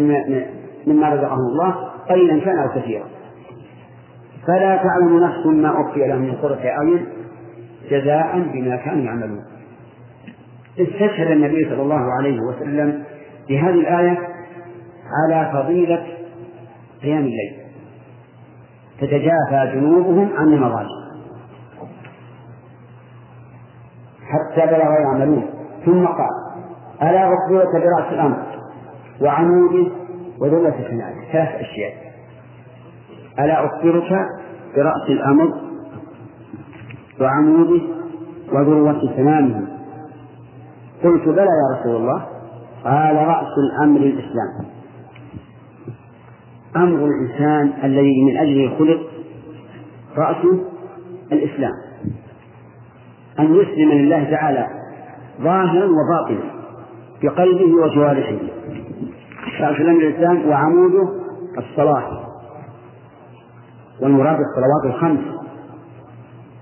مما رزقهم الله قليلا كان أو كثيرا. فلا تعلم نفس ما أخفي لهم من قرة أعين جزاء بما كانوا يعملون. استشهد النبي صلى الله عليه وسلم بهذه الآية على فضيلة قيام الليل. تتجافى جنوبهم عن المضاجع. حتى بلغ يعملون. ثم قال ألا أخبرك برأس الأمر؟ وعموده وذلة الحماية ثلاث أشياء. ألا أخبرك برأس الأمر؟ وعموده وذروة سنامه قلت بلى يا رسول الله قال رأس الأمر الإسلام. أمر الإنسان الذي من أجله خلق رأسه الإسلام. أن يسلم لله تعالى ظاهرا وباطنا بقلبه وجوارحه. رأس الأمر الإسلام وعموده الصلاة والمراد الصلوات الخمس.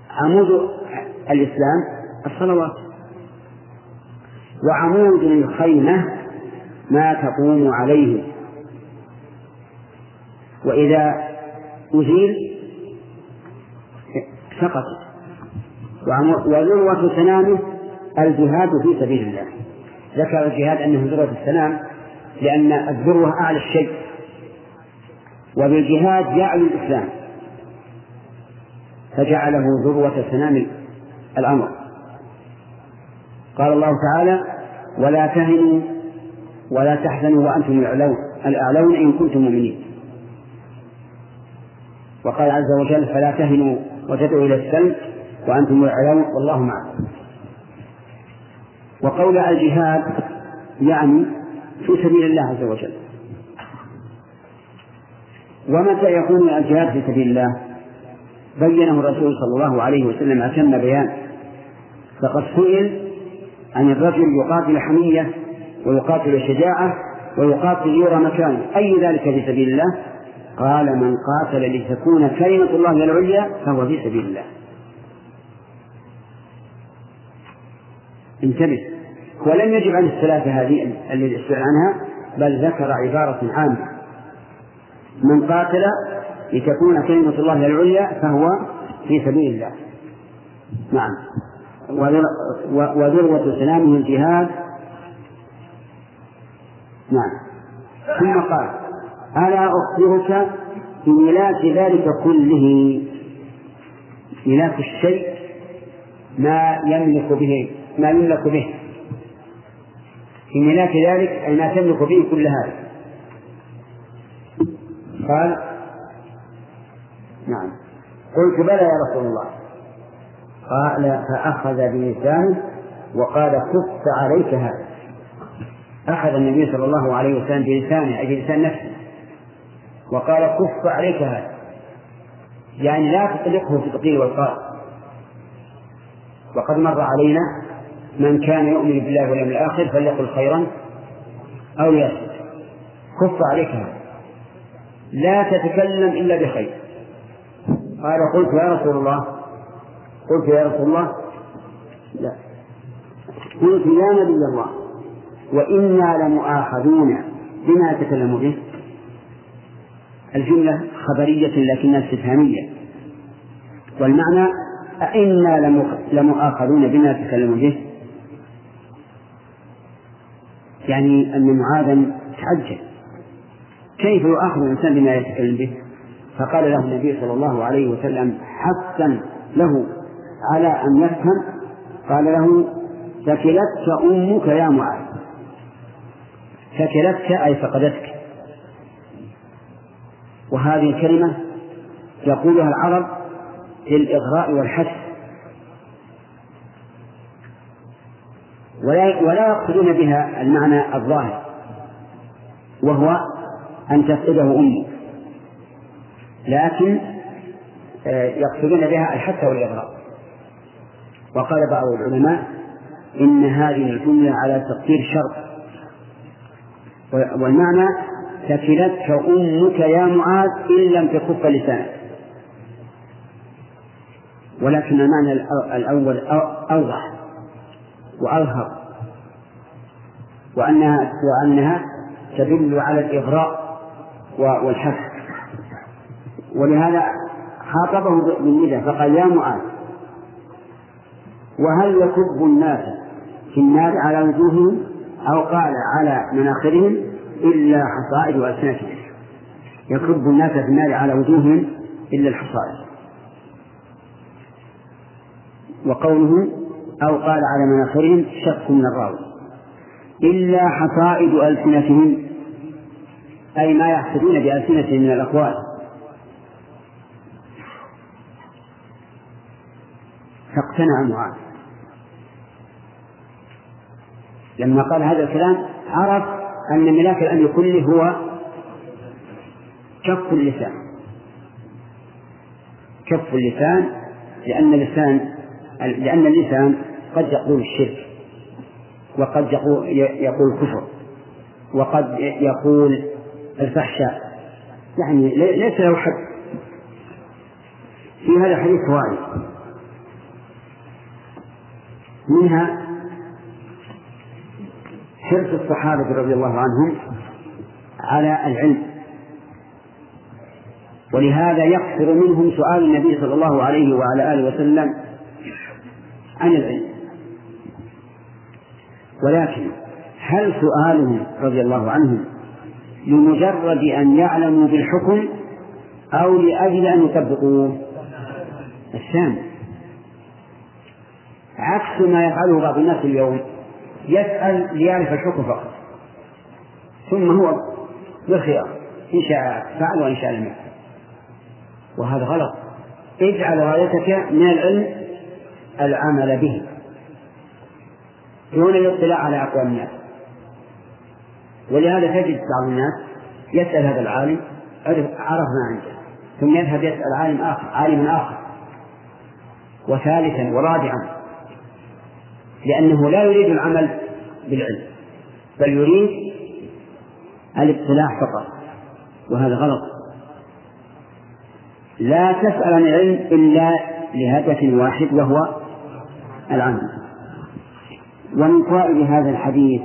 عمود الإسلام الصلوات. وعمود الخيمة ما تقوم عليه. وإذا أزيل سقط وذروة سنامه الجهاد في سبيل الله. ذكر الجهاد أنه ذروة السنام لأن الذروة أعلى الشيء. وبالجهاد يعلو الإسلام فجعله ذروة سنام الأمر. قال الله تعالى ولا تهنوا ولا تحزنوا وأنتم الأعلون الأعلون إن كنتم مؤمنين. وقال عز وجل فلا تهنوا وتدعوا إلى السلم وأنتم الأعلون والله معكم. وقول الجهاد يعني في سبيل الله عز وجل. ومتى يكون الجهاد في سبيل الله؟ بينه الرسول صلى الله عليه وسلم أتم بيان. فقد سئل عن الرجل يقاتل حمية ويقاتل شجاعة ويقاتل يرى مكانه أي ذلك في سبيل الله؟ قال من قاتل لتكون كلمة الله العليا فهو في سبيل الله. انتبه. ولم يجب عن الثلاثة هذه السؤال عنها بل ذكر عبارة عامة. من قاتل لتكون كلمة الله العليا فهو في سبيل الله. نعم. وذروة سلامه الجهاد. نعم. ثم قال ألا أخبرك بملاك ذلك كله؟ ملاك الشيء ما يملك به ما يملك به. في ملاك ذلك أي ما تملك به كل هذا. قال نعم. قلت بلى يا رسول الله. قال فأخذ بلسانه وقال كف عليك هذا. أخذ النبي صلى الله عليه وسلم بلسانه أي بلسان نفسه. وقال كف عليك هذا. يعني لا تطلقه في القيل والقال. وقد مر علينا من كان يؤمن بالله واليوم الآخر فليقل خيرا أو ليصمت. كف عليك. لا تتكلم إلا بخير. قال قلت يا رسول الله قلت يا رسول الله لا. قلت يا نبي الله وإنا لمؤاخذون بما يتكلم به. الجملة خبرية لكنها استفهامية. والمعنى أئنا لمؤاخذون بما يتكلم به. يعني أن معاذا تعجل. كيف يؤاخذ الإنسان بما يتكلم به؟ فقال له النبي صلى الله عليه وسلم حثا له على أن يفهم قال له ثكلتك أمك يا معاذ. ثكلتك أي فقدتك. وهذه الكلمة يقولها العرب للإغراء والحث. ولا ولا يقصدون بها المعنى الظاهر وهو أن تفقده أمك لكن آه، يقصدون بها الحث والإغراء. وقال بعض العلماء إن هذه الجملة على تقدير شرط. والمعنى ثكلتك أمك يا معاذ إن لم تكف لسانك. ولكن المعنى الأول أوضح. وأظهر. وأنها وأنها تدل على الإغراء والحث ولهذا خاطبه بالندى فقال يا معاذ وهل يكب الناس في النار على وجوههم؟ أو قال على مناخرهم إلا حصائد ألسنتهم يكب الناس في النار على وجوههم إلا الحصائد. وقوله أو قال على مناخرهم شك من الراوي. إلا حصائد ألسنتهم أي ما يحسدون بألسنتهم من الأقوال. فاقتنع معاذ. لما قال هذا الكلام عرف أن ملاك الأمر كله هو كف اللسان. كف اللسان لأن اللسان لأن اللسان قد يقول الشرك وقد يقول يقول الكفر وقد يقول الفحشاء. يعني ليس له حد. في هذا الحديث فوائد منها حرص الصحابة رضي الله عنهم على العلم. ولهذا يكثر منهم سؤال النبي صلى الله عليه وعلى آله وسلم عن العلم. ولكن هل سؤالهم رضي الله عنهم لمجرد أن يعلموا بالحكم أو لأجل أن يطبقوه؟ الثاني عكس ما يفعله بعض الناس اليوم يسأل ليعرف الحكم فقط. ثم هو بالخيار إن شاء فعل وإن شاء لم يفعل. وهذا غلط. اجعل غايتك من العلم العمل به. دون الاطلاع على أقوال الناس. ولهذا تجد بعض الناس يسأل هذا العالم عرف ما عنده. ثم يذهب يسأل عالم آخر عالم آخر. وثالثا ورابعا لأنه لا يريد العمل بالعلم بل يريد الاطلاع فقط وهذا غلط. لا تسأل عن العلم إلا لهدف واحد وهو العمل. ومن فوائد هذا الحديث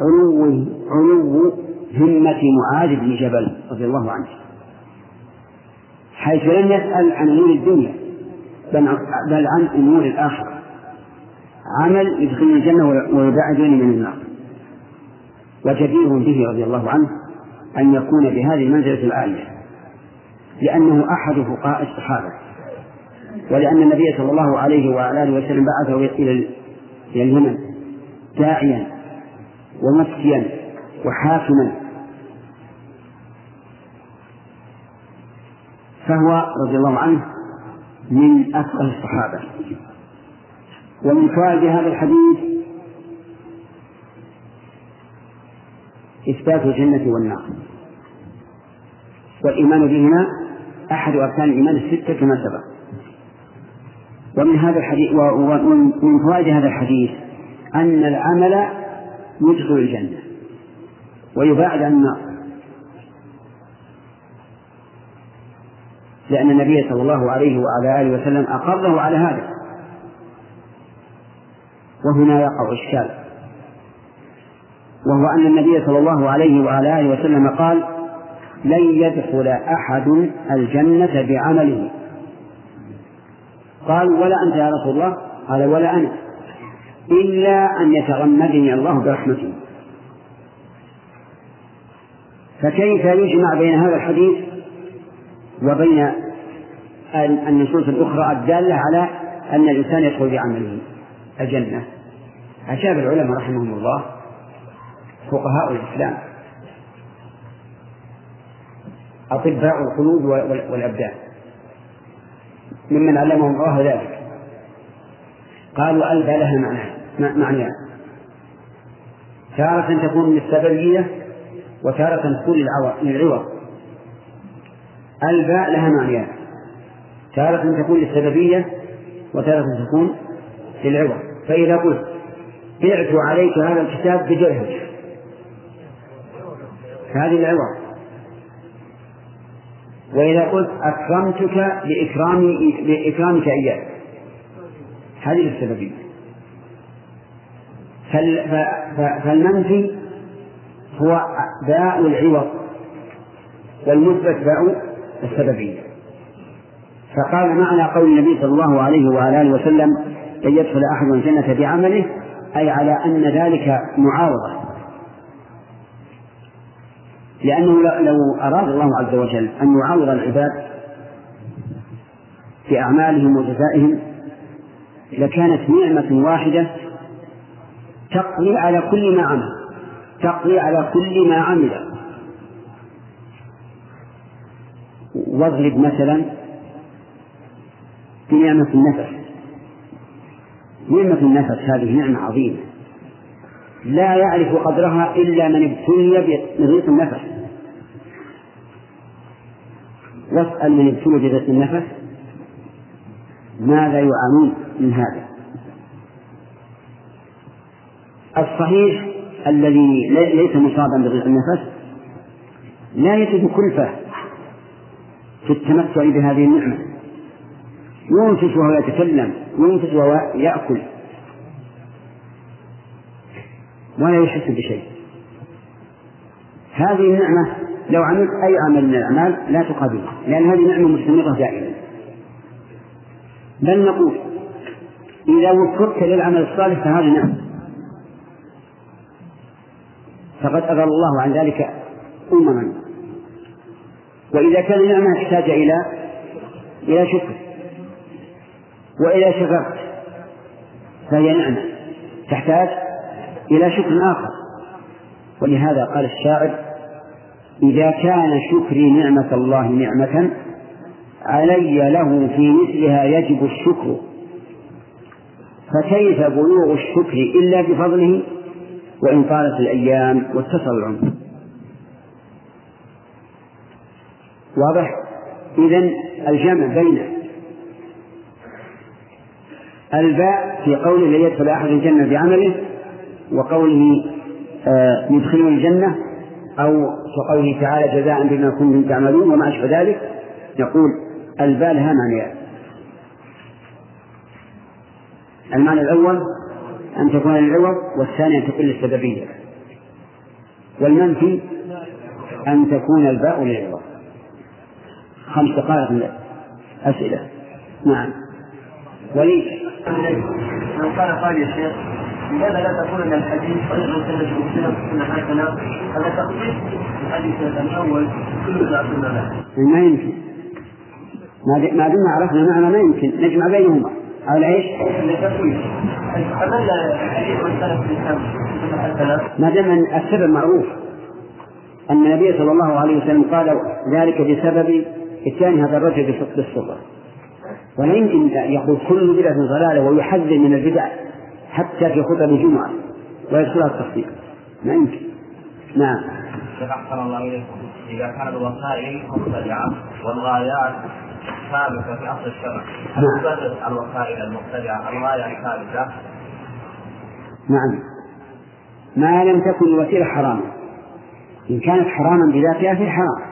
علو علو همة معاذ بن جبل رضي الله عنه حيث لم يسأل عن أمور الدنيا بل عن أمور الآخرة. عمل يدخل الجنة ويبعدني من النار. وجدير به رضي الله عنه أن يكون بهذه المنزلة العالية لأنه أحد فقهاء الصحابة ولأن النبي صلى الله عليه وعلى آله وسلم بعثه إلى إلى اليمن داعيا ومفتيا وحاكما. فهو رضي الله عنه من أثقل الصحابة. ومن فوائد هذا الحديث إثبات الجنة والنار. والإيمان بهما أحد أركان الإيمان الستة كما سبق. ومن هذا الحديث ومن فوائد هذا الحديث أن العمل يدخل الجنة. ويباعد عن النار. لأن النبي صلى الله عليه وعلى آله وسلم أقره على هذا. وهنا يقع الشاذ وهو أن النبي صلى الله عليه وعلى آله وسلم قال لن يدخل أحد الجنة بعمله. قالوا ولا أنت يا رسول الله؟ قال ولا أنا. إلا أن يتغمدني الله برحمته. فكيف يجمع بين هذا الحديث وبين النصوص الأخرى الدالة على أن الإنسان يدخل بعمله الجنة. أجاب العلماء رحمهم الله فقهاء الإسلام. أطباء القلوب والأبدان. ممن علمهم الله ذلك. قالوا ألبى لها معنى معنيان تارة تكون للسببية وتارة تكون للعوض الباء لها معنيان تارة تكون للسببية وتارة تكون للعوض. فإذا قلت بعت عليك هذا الكتاب بدرهم هذه العوض. وإذا قلت أكرمتك لإكرامي لإكرامك إياه هذه السببية. فالمنفي هو باء العوض والمثبت باء السببية. فقال معنى قول النبي صلى الله عليه وعلى آله وسلم لن يدخل أحد الجنة بعمله أي على أن ذلك معارضة لأنه لو أراد الله عز وجل أن يعوض العباد في أعمالهم وجزائهم لكانت نعمة واحدة تقضي على كل ما عمل تقضي على كل ما عمل. واضرب مثلا بنعمة النفس. نعمة النفس هذه نعمة عظيمة. لا يعرف قدرها إلا من ابتلي بضيق النفس. واسأل من ابتلي بضيق النفس ماذا يعانون من هذا؟ الصحيح الذي ليس مصابا بضيق النفس لا يجد كلفة في التمتع بهذه النعمة. ينفس وهو يتكلم ينفس وهو يأكل. ولا يحس بشيء. هذه النعمة لو عملت أي عمل من الأعمال لا تقابلها لأن هذه نعمة مستمرة دائما. بل نقول إذا وفقت للعمل الصالح فهذه نعمة. فقد أضل الله عن ذلك أمما. وإذا كان نعمة احتاج إلى إلى شكر. وإذا شكرت فهي نعمة تحتاج إلى شكر آخر. ولهذا قال الشاعر إذا كان شكري نعمة الله نعمة علي له في مثلها يجب الشكر. فكيف بلوغ الشكر إلا بفضله؟ وإن طالت الأيام واتصل العمر. واضح؟ إذن الجمع بين الباء في قوله لن يدخل أحد الجنة بعمله وقوله آه الجنة أو كقوله تعالى جزاء بما كنتم تعملون وما أشبه ذلك يقول الباء لها معنيان المعنى الأول أن تكون للعوض والثاني أن تكون للسببية. والمنفي أن تكون الباء للعوض. خمس دقائق من أسئلة نعم. ولي لو كان قال يا شيخ لماذا لا تقول ان الحديث طريق سنه مسلم سنة حسنة؟ هذا تخصيص الحديث الأول. كل ذا سنه ما يمكن. ما دمنا عرفنا معنى ما يمكن. نجمع بينهما. على إيش؟ ما دام السبب معروف. أن النبي صلى الله عليه وسلم قال ذلك بسبب إتيان هذا الرجل بالصبر. ولا يمكن يقول كل بدعة ضلالة ويحذر من البدع. حتى في خطب الجمعة ويدخلها التفصيل ما يمكن. نعم. أحسن الله إليكم إذا كان الوسائل مبتدعه والغايات ثابتة في أصل الشرع هل نعم. تبرر الوسائل المبتدعة؟ الغايه الثابتة؟ نعم. ما لم تكن الوسيلة حراما. إن كانت حراما بذاتها فهي حرام.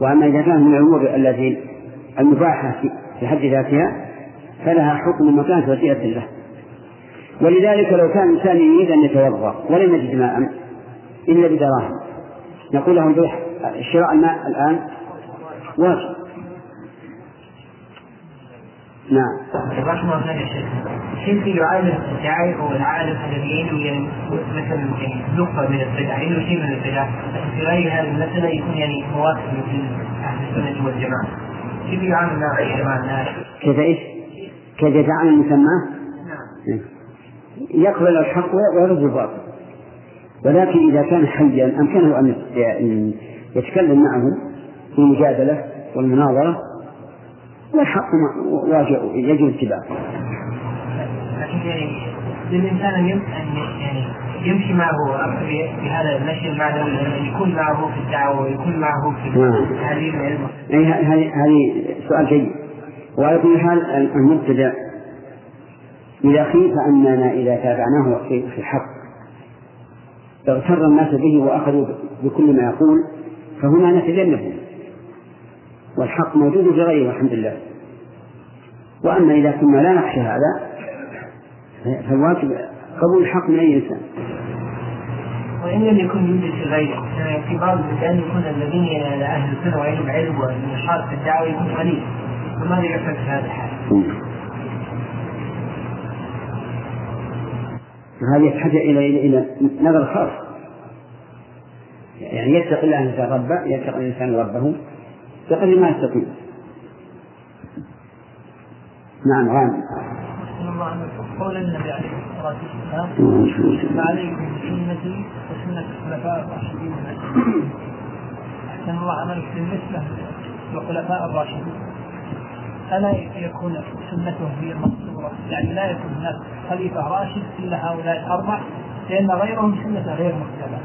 وأما إذا كانت من الأمور التي المباحة في- حد ذاتها فلها حكم ما كانت وسيلة له. ولذلك لو كان الإنسان يريد أن يتوضأ ولم يجد ماء إلا بدراهم. نقول له البيع شراء الماء الآن واجب. نعم. رحمه الله يا شيخ. كيف يعالج الدعاء أو العالم الذي يعني مثلا يعني نقطة من البدع إنه شيء من البدع لكن في غير هذه المسألة يكون يعني موافق مثل أهل السنة والجماعة. كيف يعامل مع الناس؟ كيف إيش؟ كيف يجعل المسمى؟ نعم. يقبل الحق ويرد الباطل. ولكن إذا كان حيا أمكنه أن يتكلم معه في المجادلة والمناظرة والحق واجب يجب اتباعه. لكن يعني للانسان ان يم- أن يعني يمشي معه بهذا المشي المعنوي أن يكون معه في الدعوة ويكون معه في. تعليم العلم. هذه هذه سؤال جيد. وعلى كل حال المبتدع إذا خيف أننا إذا تابعناه في في الحق اغتر الناس به وأخذوا بكل ما يقول فهنا نتجنبه. والحق موجود في غيره الحمد لله. وأما إذا كنا لا نخشى هذا فالواجب قبول الحق من أي إنسان. وإن لم يكن يوجد في غيره في بعض البلدان يكون الذين إلى أهل السنة وعلم علم والنشاط في الدعوة يكون قليل فماذا يفعل في هذا الحال؟ هذه يحتاج إلى إلى نظر خاص. يعني يتقي الله الإنسان ربه يتقي الإنسان ربه. بقدر ما يستطيع. نعم غانم. قول النبي عليه الصلاة والسلام فعليكم بسنتي وسنة الخلفاء الراشدين. أحسن الله عملك بالنسبة للخلفاء الراشدين. ألا يكون سنته هي المقصورة يعني لا يكون هناك خليفة راشد إلا هؤلاء الأربع لأن غيرهم سنة غير متبعه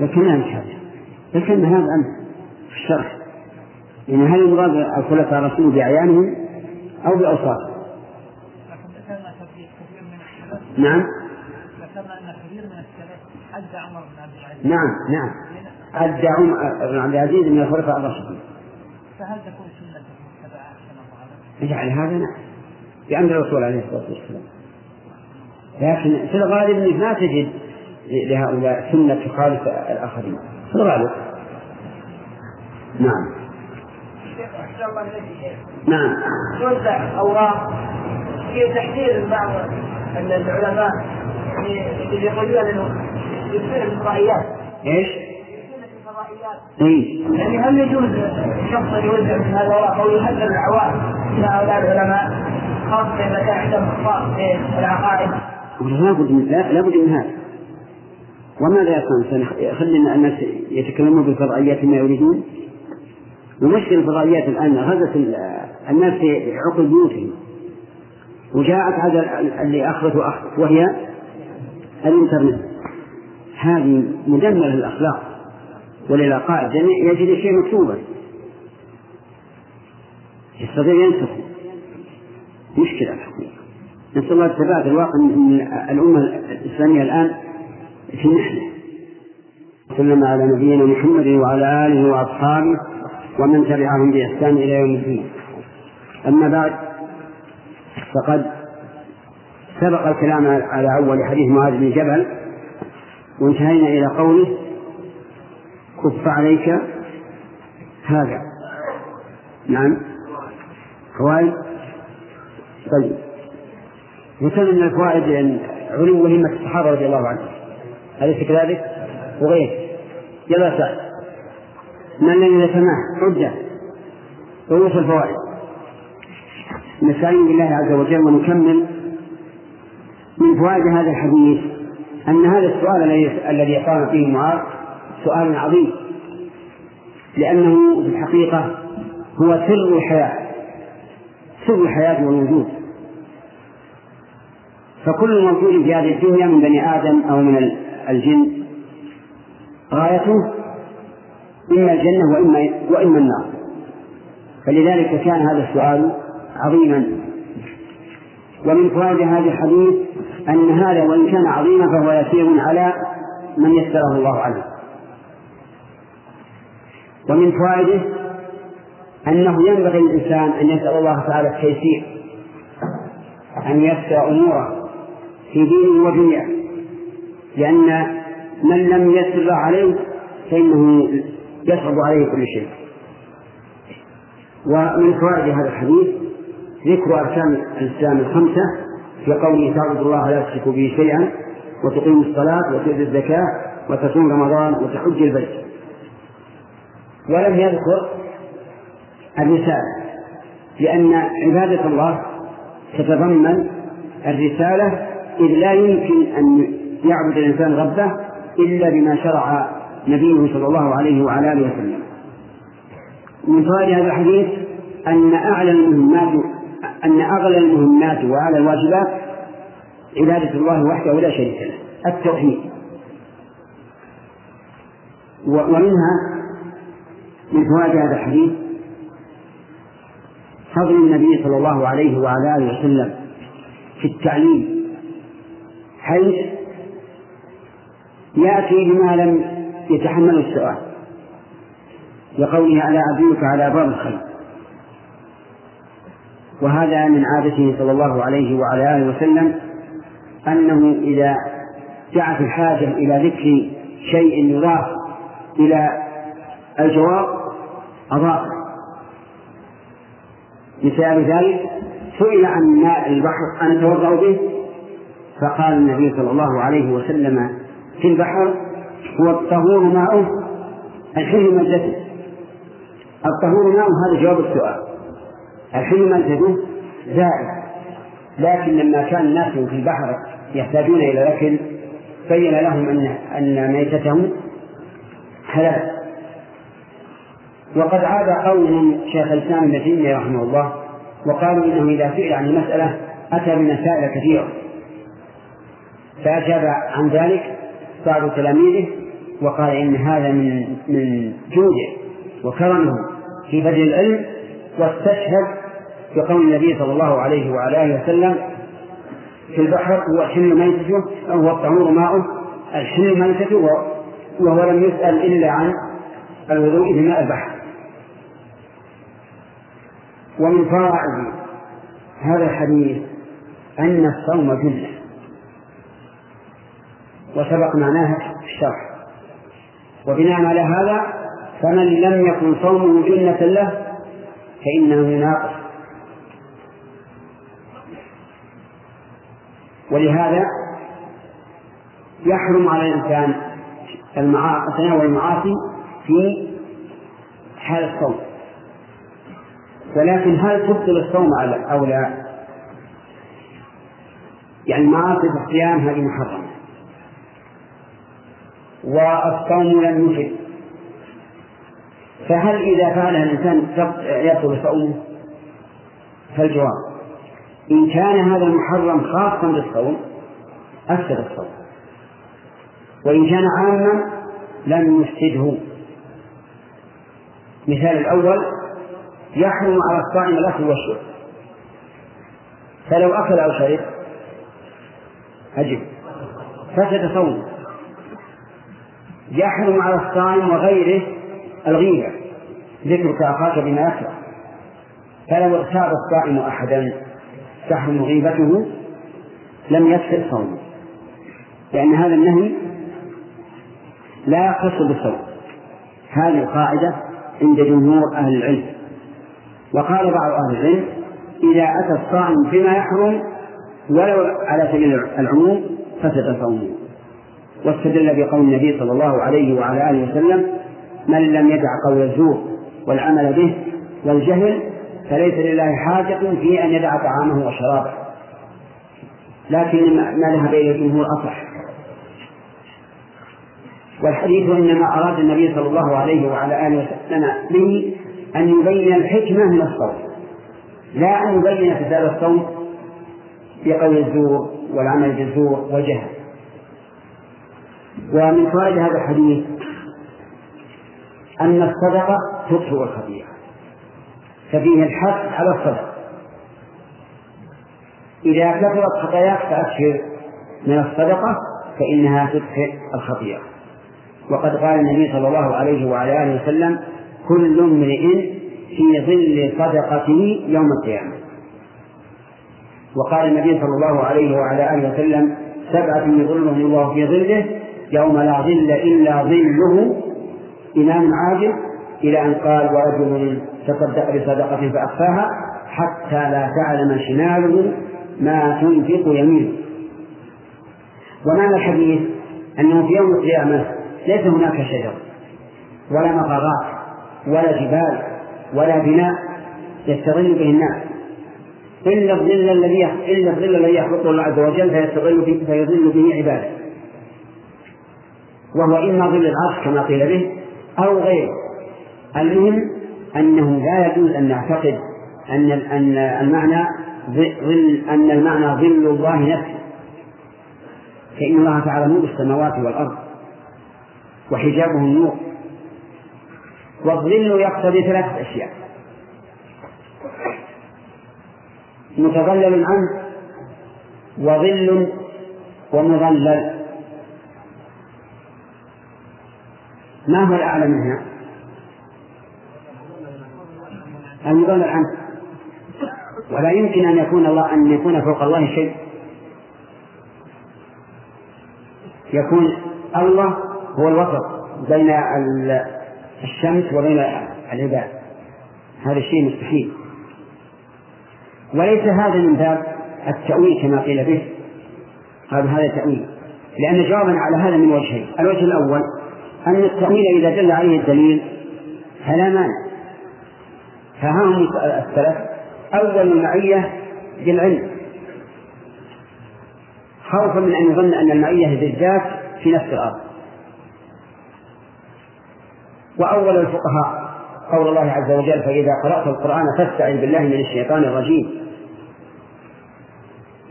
لكن نشاهد لكن هذا أمر في الشرع يعني هل المراد الخلفاء الرسول بأعيانهم أو بأوصافهم؟ لكن ذكرنا كثير من السلف نعم. ذكرنا أن كثير من السلف حج عمر بن عبد العزيز. نعم نعم. أدى عمر بن عبد العزيز من الخلفاء الراشدين. فهل تكون يجعل هذا نعم. بأمر الرسول عليه الصلاة والسلام. لكن في الغالب أنك ما تجد لهؤلاء سنة تخالف الآخرين. في الغالب. نعم. نعم. توزع أوراق في تحذير بعض العلماء. يعني اللي يقولون إنه يصير الفضائيات إيش؟ اي يعني هل يجوز شخص يوزع مثل هذا أو يهذب العوام إلى هؤلاء العلماء خاصة إذا كان عندهم اخطاء في العقائد؟ لا بد من لا لابد من هذا. وماذا يصنع؟ يخلي الناس يتكلمون بالفضائيات ما يريدون. ومشكلة الفضائيات الآن غزت ال- الناس في عقل بيوتهم. وجاءت هذا اللي أخذت وأخذت وهي الإنترنت. هذه مدمرة للأخلاق وللعقائد جميع يجد شيء مكتوبا. يستطيع ينسخه. مشكلة الحقيقة. نسأل الله الثبات الواقع أن الأمة الإسلامية الآن في محنة وسلم على نبينا محمد وعلى آله وأصحابه ومن تبعهم بإحسان إلى يوم الدين. أما بعد فقد سبق الكلام على أول حديث معاذ بن جبل وانتهينا إلى قوله كف عليك هذا. نعم. فوائد؟ طيب. وكان من الفوائد أن علو همة الصحابة رضي الله عنهم. أليس كذلك؟ وغير يلا سعد من الذي سماه حجة رؤوس الفوائد؟ نستعين بالله عز وجل ونكمل. من فوائد هذا الحديث أن هذا السؤال الذي الذي قام فيه معاذ سؤال عظيم. لأنه في الحقيقة هو سر الحياة. سر الحياة والوجود. فكل موجود في هذه الدنيا من بني آدم أو من الجن غايته إما الجنة وإما وإما النار. فلذلك كان هذا السؤال عظيما. ومن فوائد هذا الحديث أن هذا وإن كان عظيما فهو يسير على من يسره الله عليه ومن فوائده أنه ينبغي للإنسان أن يسأل الله تعالى التيسير أن يسر أموره في دينه ودنياه لأن من لم يسر عليه فإنه يصعب عليه كل شيء. ومن فوائد هذا الحديث ذكر أركان الإسلام الخمسة في قوله تعبد الله لا تشرك به شيئا وتقيم الصلاة وتؤتي الزكاة وتصوم رمضان وتحج البيت. ولم يذكر الرسالة لأن عبادة الله تتضمن الرسالة إذ لا يمكن أن يعبد الإنسان ربه إلا بما شرع نبيه صلى الله عليه وعلى آله وسلم. من فوائد هذا الحديث أن أعلى المهمات أن أغلى المهمات وأعلى الواجبات عبادة الله وحده ولا شريك له التوحيد. ومنها من فوائد هذا الحديث فضل النبي صلى الله عليه وعلى آله وسلم في التعليم. حيث يأتي بما لم يتحمل السؤال لقوله ألا أدلك على باب الخير؟ وهذا من عادته صلى الله عليه وعلى آله وسلم أنه إذا دعت الحاجة إلى ذكر شيء يضاف إلى الجواب أضاف مثال ذلك سئل عن ماء البحر أن يتوضأ به فقال النبي صلى الله عليه وسلم في البحر هو الطهور ماؤه الحل ملتته الطهور ماؤه؟ هذا جواب السؤال. الحل ملتته زائد. لكن لما كان الناس في البحر يحتاجون إلى الأكل بين لهم أن أن ميتتهم حلال. وقد عاد قوم شيخ الإسلام ابن تيمية رحمه الله وقالوا إنه إذا سئل عن المسألة أتى بمسائل كثيرة. فأجاب عن ذلك بعض تلاميذه وقال إن هذا من من جوده وكرمه في بذل العلم واستشهد بقول النبي صلى الله عليه وعلى آله وسلم في البحر هو الحل ميتته هو الطهور ماؤه الحل ميتته وهو لم يسأل إلا عن الوضوء بماء البحر. ومن فوائد هذا الحديث أن الصوم جنة وسبق معناها في الشرح وبناء على هذا فمن لم يكن صومه جنة له فإنه ناقص ولهذا يحرم على الإنسان تناول المعاصي في حال الصوم. ولكن هل تبطل الصوم أو لا؟ يعني معاصي الصيام هذه محرمة والصوم لم يفد فهل إذا فعلها الإنسان يبطل صومه؟ فالجواب إن كان هذا المحرم خاصا بالصوم أفسد الصوم وإن كان عاما لم يفسده مثال الأول يحرم على الصائم الأكل والشرب فلو أكل أو شرب أجب. فسد صومه يحرم على الصائم وغيره الغيبة. ذكرك أخاك بما يكره. فلو اغتاب الصائم أحدا تحرم غيبته لم يفسد صومه. لأن هذا النهي لا يختص بالصوم. هذه القاعدة عند جمهور أهل العلم. وقال بعض أهل العلم إذا أتى الصائم بما يحرم ولو على سبيل العموم فسد صومه. واستدل بقول النبي صلى الله عليه وعلى آله وسلم من لم يدع قول الزور والعمل به والجهل فليس لله حاجة في أن يدع طعامه وشرابه. لكن ما ذهب إليه الجمهور أصح. والحديث إنما أراد النبي صلى الله عليه وعلى آله وسلم به أن يبين الحكمة من الصوم. لا أن يبين فساد الصوم بقول الزور والعمل بالزور والجهل ومن فوائد هذا الحديث أن الصدقة تطفئ الخطيئة ففيه الحث على الصدقة. إذا كثرت خطاياك فأكثر من الصدقة فإنها تطفئ الخطيئة. وقد قال النبي صلى الله عليه وعلى آله وسلم كل امرئ في ظل صدقته يوم القيامة. وقال النبي صلى الله عليه وعلى آله وسلم سبعة يظلهم الله في ظله يوم لا ظل إلا ظله. إمام عادل إلى أن قال ورجل تصدق بصدقة فأخفاها حتى لا تعلم شماله ما تنفق يمينه. ومعنى الحديث أنه في يوم القيامة ليس هناك شجر ولا مقرات ولا جبال ولا بناء يستظل به الناس. إلا الظل الذي إلا الظل الذي يخلقه الله عز وجل فيستظل به فيظل به عباده. وهو إما ظل العرش كما قيل به أو غيره. المهم أنه لا يجوز أن نعتقد أن أن المعنى ظل أن المعنى ظل الله نفسه. فإن الله تعالى نور السماوات والأرض وحجابه النور. والظل يقتضي ثلاثة أشياء. متظلل عنه وظل ومظلل. ما هو الأعلى منها؟ المظلل عنه. ولا يمكن أن يكون الله أن يكون فوق الله شيء. يكون الله هو الوسط بين الشمس وبين العباد. هذا الشيء مستحيل. وليس هذا من باب التأويل كما قيل به. هذا هذا تأويل. لأن جوابا على هذا من وجهين. الوجه الأول أن التأويل إذا دل عليه الدليل فلا مانع. فهم السلف. أول المعية بالعلم. خوفا من أن يظن أن المعية بالذات في نفس الأرض. وأول الفقهاء قول الله عز وجل فإذا قرأت القرآن فاستعذ بالله من الشيطان الرجيم.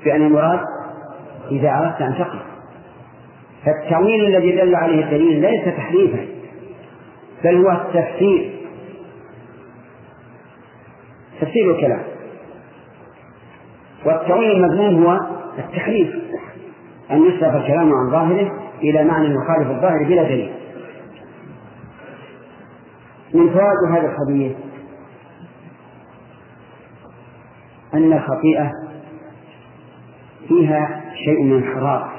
بأن المراد إذا أردت أن تقرأ. فالتأويل الذي دل عليه الدليل ليس تحريفا بل هو التفسير. تفسير الكلام. والتأويل المذموم هو التحريف. أن يصرف الكلام عن ظاهره إلى معنى يخالف الظاهر بلا دليل. من فوائد هذا الحديث أن الخطيئة فيها شيء من الحرارة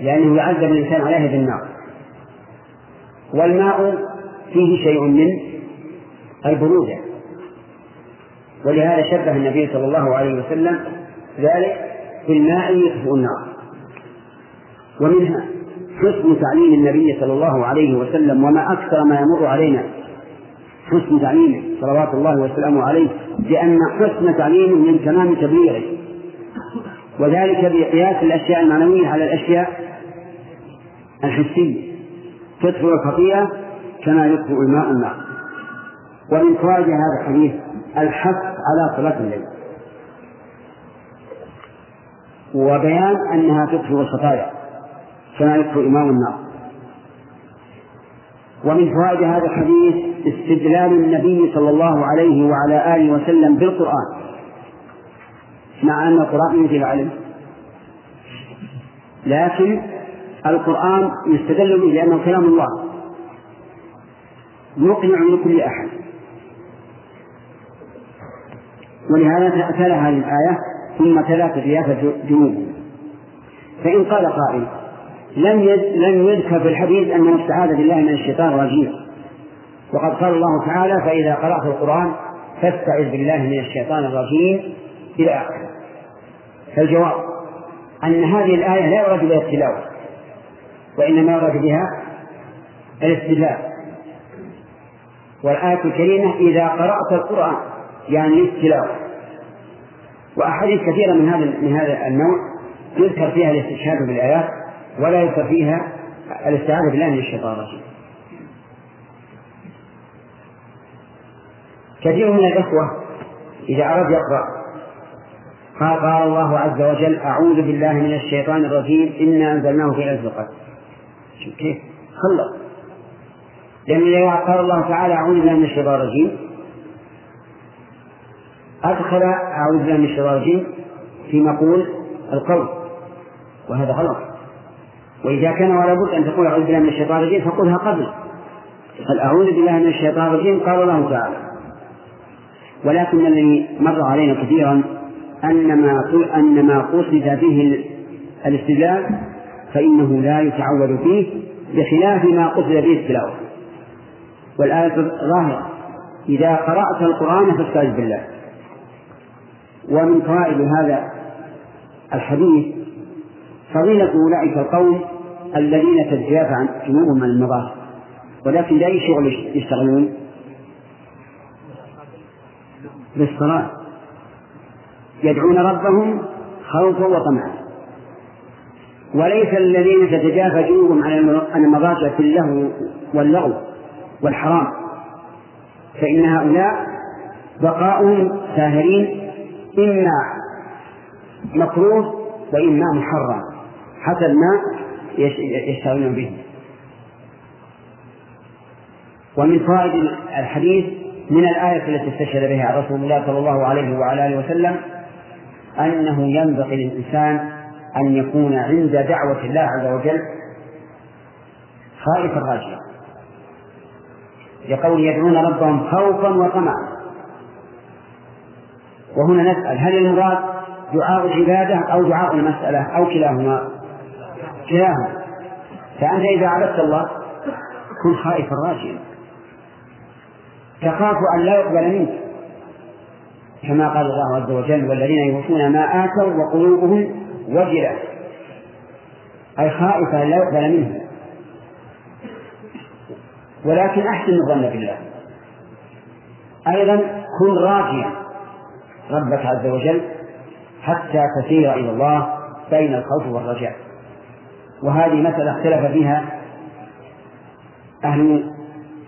لأنه يعذب الإنسان عليها بالنار. والماء فيه شيء من البرودة. ولهذا شبه النبي صلى الله عليه وسلم ذلك بالماء يطفئ النار ومنها حسن تعليم النبي صلى الله عليه وسلم وما أكثر ما يمر علينا. حسن تعليمه صلوات الله وسلامه عليه لأن حسن تعليمه من تمام تبليغه. وذلك بقياس الأشياء المعنوية على الأشياء الحسية. تدخل الخطيئة كما يدخل الماء النار ومن فوائد هذا الحديث الحث على صلاة الليل. وبيان أنها تدخل الخطايا. كما يدخل إمام النار. ومن فوائد هذا الحديث استدلال النبي صلى الله عليه وعلى آله وسلم بالقرآن مع أن القرآن ينزل عليه لكن القرآن يستدل به لأنه كلام الله مقنع لكل أحد. ولهذا تلا هذه الآية ثم تلا تبيات جنوب فإن قال قائل لم لم يذكر في الحديث أن استعاذ بالله من الشيطان الرجيم. وقد قال الله تعالى فإذا قرأت القرآن فاستعذ بالله من الشيطان الرجيم إلى آخره. فالجواب أن هذه الآية لا يراد بها التلاوة وإنما يراد بها الاستدلال. والآية الكريمة إذا قرأت القرآن يعني للتلاوة وأحاديث كثيرة من هذا من هذا النوع يذكر فيها الاستشهاد بالآيات. ولا يذكر فيها الاستعاذة بالله من الشيطان الرجيم. كثير من الإخوة إذا أراد يقرأ قال قال الله عز وجل أعوذ بالله من الشيطان الرجيم إنا أنزلناه في ليلة القدر. كيف؟ خلق لأن إذا قال الله تعالى أعوذ بالله من الشيطان الرجيم أدخل أعوذ بالله من الشيطان الرجيم في مقول القول. وهذا غلط. وإذا كان ولا بد أن تقول أعوذ بالله من الشيطان الرجيم فقلها قبل. قال أعوذ بالله من الشيطان الرجيم قال الله تعالى. ولكن الذي مر علينا كثيرا أن ما أن ما قصد به الاستدلال فإنه لا يتعود فيه بخلاف ما قصد به التلاوة. والآية ظاهرة إذا قرأت القرآن فاستعذ بالله. ومن فوائد هذا الحديث فضيلة أولئك القوم الذين تتجافى عن جنوبهم عن المظاهر ولكن لأي شغل يشتغلون؟ بالصلاة يدعون ربهم خوفا وطمعا. وليس الذين تتجافى جنوبهم عن المضاجع في اللهو واللغو والحرام. فإن هؤلاء بقاؤهم ساهرين إما مكروه وإما محرم. حسب ما يشتغلون به. ومن فوائد الحديث من الآية التي استشهد بها رسول الله صلى الله عليه وعلى آله وسلم أنه ينبغي للإنسان أن يكون عند دعوة الله عز وجل خائفا راجيا لقول يدعون ربهم خوفا وطمعا. وهنا نسأل هل المراد دعاء العبادة أو دعاء المسألة أو كلاهما؟ كلاهما فأنت إذا عبدت الله كن خائفا راجيا. تخاف أن لا يقبل منك. كما قال الله عز وجل والذين يوفون ما آتوا وقلوبهم وجلة. أي خائفة أن لا يقبل منه ولكن أحسن الظن بالله. أيضا كن راجيا. ربك عز وجل حتى تسير إلى الله بين الخوف والرجاء. وهذه مسألة اختلف فيها أهل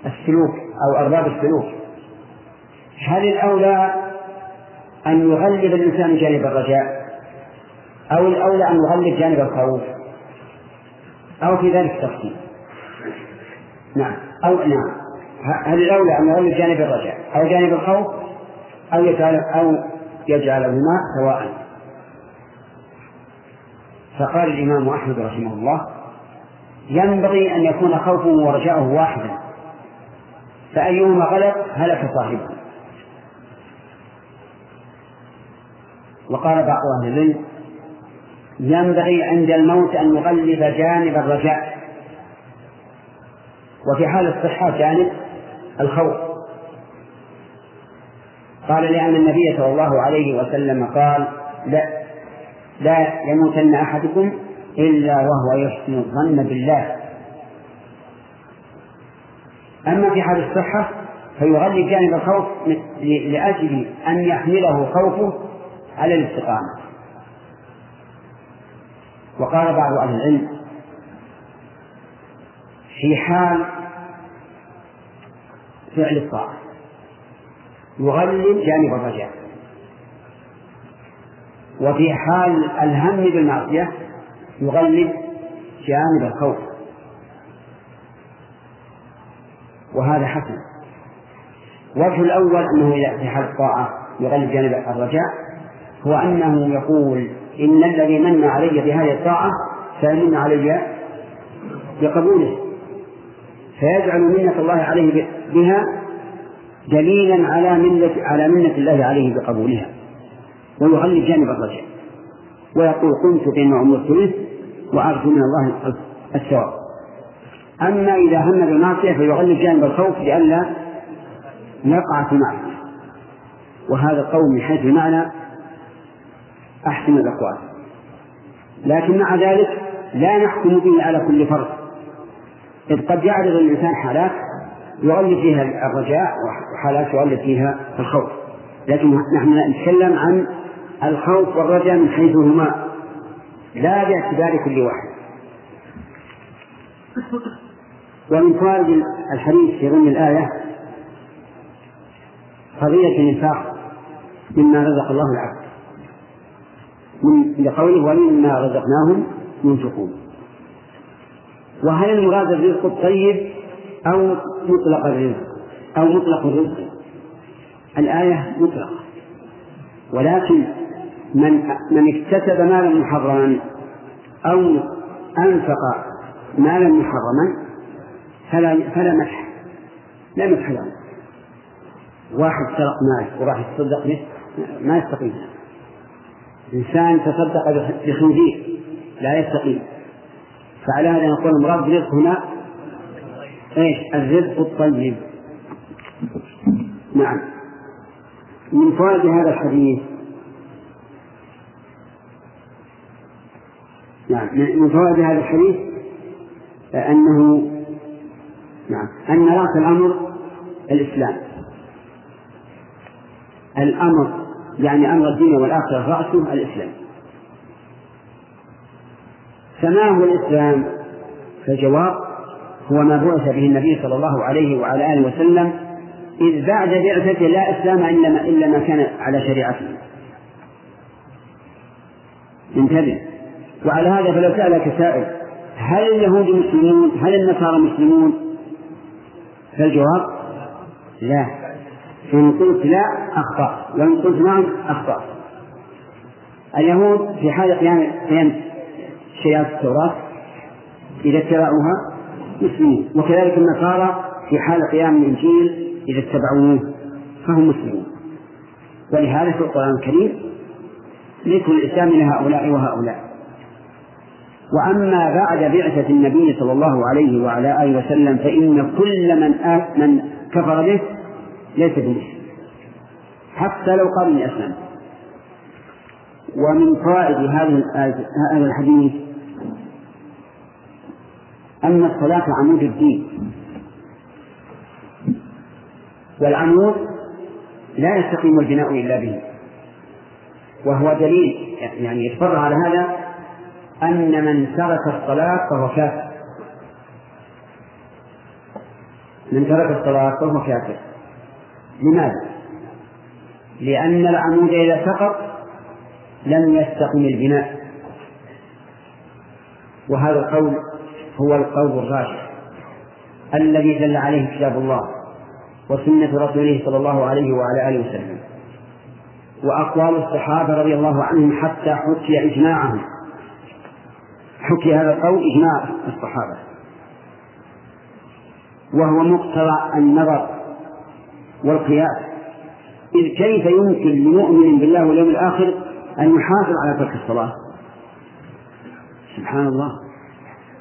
السلوك أو أرباب السلوك. هل الأولى أن يغلب الإنسان جانب الرجاء أو الأولى أن يغلب جانب الخوف؟ أو في ذلك تفصيل. نعم. أو نعم. هل الأولى أن يغلب جانب الرجاء أو جانب الخوف أو يجعل أو يجعلهما سواء؟ فقال الإمام أحمد رحمه الله ينبغي أن يكون خوفه ورجاؤه واحدا فأيهما غلب هلك صاحبه. وقال بعض أهل العلم ينبغي عند الموت أن يغلب جانب الرجاء. وفي حال الصحة جانب الخوف. قال لأن النبي صلى الله عليه وسلم قال لا لا يموتن أحدكم إلا وهو يحسن الظن بالله. أما في حال الصحة فيغلب جانب الخوف لأجل أن يحمله خوفه على الاستقامة. وقال بعض أهل العلم في حال فعل الطاعة يغلب جانب الرجاء. وفي حال الهم بالمعصية يغلب جانب الخوف. وهذا حسن. وجه الأول أنه إذا في حال الطاعة يغلب جانب الرجاء هو أنه يقول إن الذي من علي بهذه الطاعة فيمن علي بقبوله فيجعل منة الله عليه بها دليلا على منة على منة الله عليه بقبولها. ويغلب جانب الرجاء ويقول كنت فيما أمرت به وأرجو من الله الثواب. أما إذا هم بالمعصية فيغلب جانب الخوف لئلا يقع في معصية. وهذا القول من حيث المعنى أحسن الأقوال. لكن مع ذلك لا نحكم به على كل فرد. إذ قد يعرض الإنسان حالات يغلب فيها الرجاء وحالات يغلب فيها الخوف. لكن نحن نتكلم عن الخوف والرجاء من حيث هما لا باعتبار كل واحد. ومن فوائد الحديث في ضمن الآية قضية الإنفاق مما رزق الله العبد. من لقوله ومما رزقناهم ينفقون. وهل المراد الرزق الطيب أو مطلق الرزق؟ أو مطلق الرزق؟ الآية مطلقة. ولكن من من اكتسب مالا محرما أو أنفق مالا محرما فلا فلا مدح لا مدح له. واحد سرق مال وراح يتصدق به ما يستقيم. إنسان تصدق بخنزير لا يستقيم. فعلى هذا نقول المراد بالرزق هنا إيش؟ الرزق الطيب. نعم. من فوائد هذا الحديث نعم. من فوائد هذا الحديث أنه نعم أن رأس الأمر الإسلام. الأمر يعني أمر الدنيا والآخرة رأسه الإسلام. فما هو الإسلام؟ فالجواب هو ما بعث به النبي صلى الله عليه وعلى آله وسلم إذ بعد بعثته لا إسلام إلا ما, إلا ما كان على شريعته. انتبه. وعلى هذا فلو سألك سائل هل اليهود مسلمون؟ هل النصارى مسلمون؟ فالجواب لا. إن قلت لا أخطأ. وإن قلت نعم أخطأ. اليهود في حال قيام قيام شريعة التوراة إذا اتبعوها مسلمون وكذلك النصارى في حال قيام الإنجيل إذا اتبعوه فهم مسلمون. ولهذا في القرآن الكريم ذكر الإسلام لهؤلاء وهؤلاء. وأما بعد بعثة النبي صلى الله عليه وعلى آله وسلم فإن كل من من كفر به ليس بمسلم حتى لو قال إني أسلم ومن فوائد هذا الحديث أن الصلاة عمود الدين. والعمود لا يستقيم البناء إلا به وهو دليل يعني يتفرع على هذا أن من ترك الصلاة فهو كافر. من ترك الصلاة فهو كافر. لماذا؟ لأن العمود إذا سقط لم يستقم البناء. وهذا القول هو القول الراجح الذي دل عليه كتاب الله وسنة رسوله صلى الله عليه وعلى آله وسلم. وأقوال الصحابة رضي الله عنهم حتى حكي إجماعهم. حكي هذا القول إجماع الصحابة. وهو مقتضى النظر والقياس. إذ كيف يمكن لمؤمن بالله واليوم الآخر أن يحافظ على ترك الصلاة؟ سبحان الله.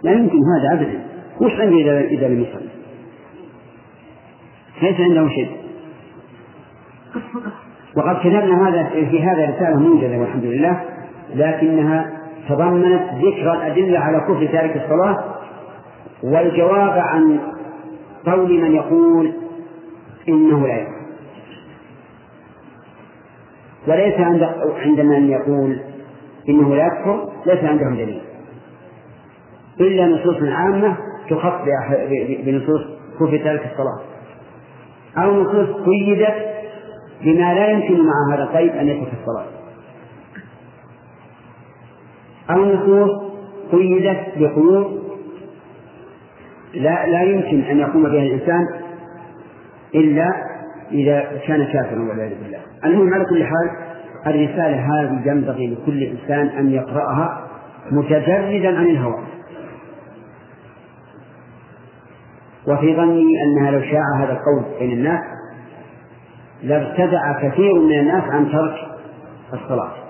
لا يمكن هذا أبدا. وش عنده إذا إذا لم يصلي؟ ليس عنده شيء. وقد كتبنا هذا في هذا رسالة موجزة والحمد لله لكنها تضمنت ذكر الأدلة على كفر تارك الصلاة والجواب عن قول من يقول إنه لا يكفر. وليس عند عند من يقول إنه لا يكفر ليس عندهم دليل. إلا نصوص عامة تخص بنصوص كفر تارك الصلاة. أو نصوص قيدت بما لا يمكن مع هذا القيد أن يترك الصلاة. أو نصوص قيدت بقيود لا لا يمكن أن يقوم بها الإنسان إلا إذا كان كافرا والعياذ بالله. المهم على كل حال الرسالة هذه ينبغي لكل إنسان أن يقرأها متجردا عن الهوى. وفي ظني أنها لو شاع هذا القول بين الناس لارتدع كثير من الناس عن ترك الصلاة.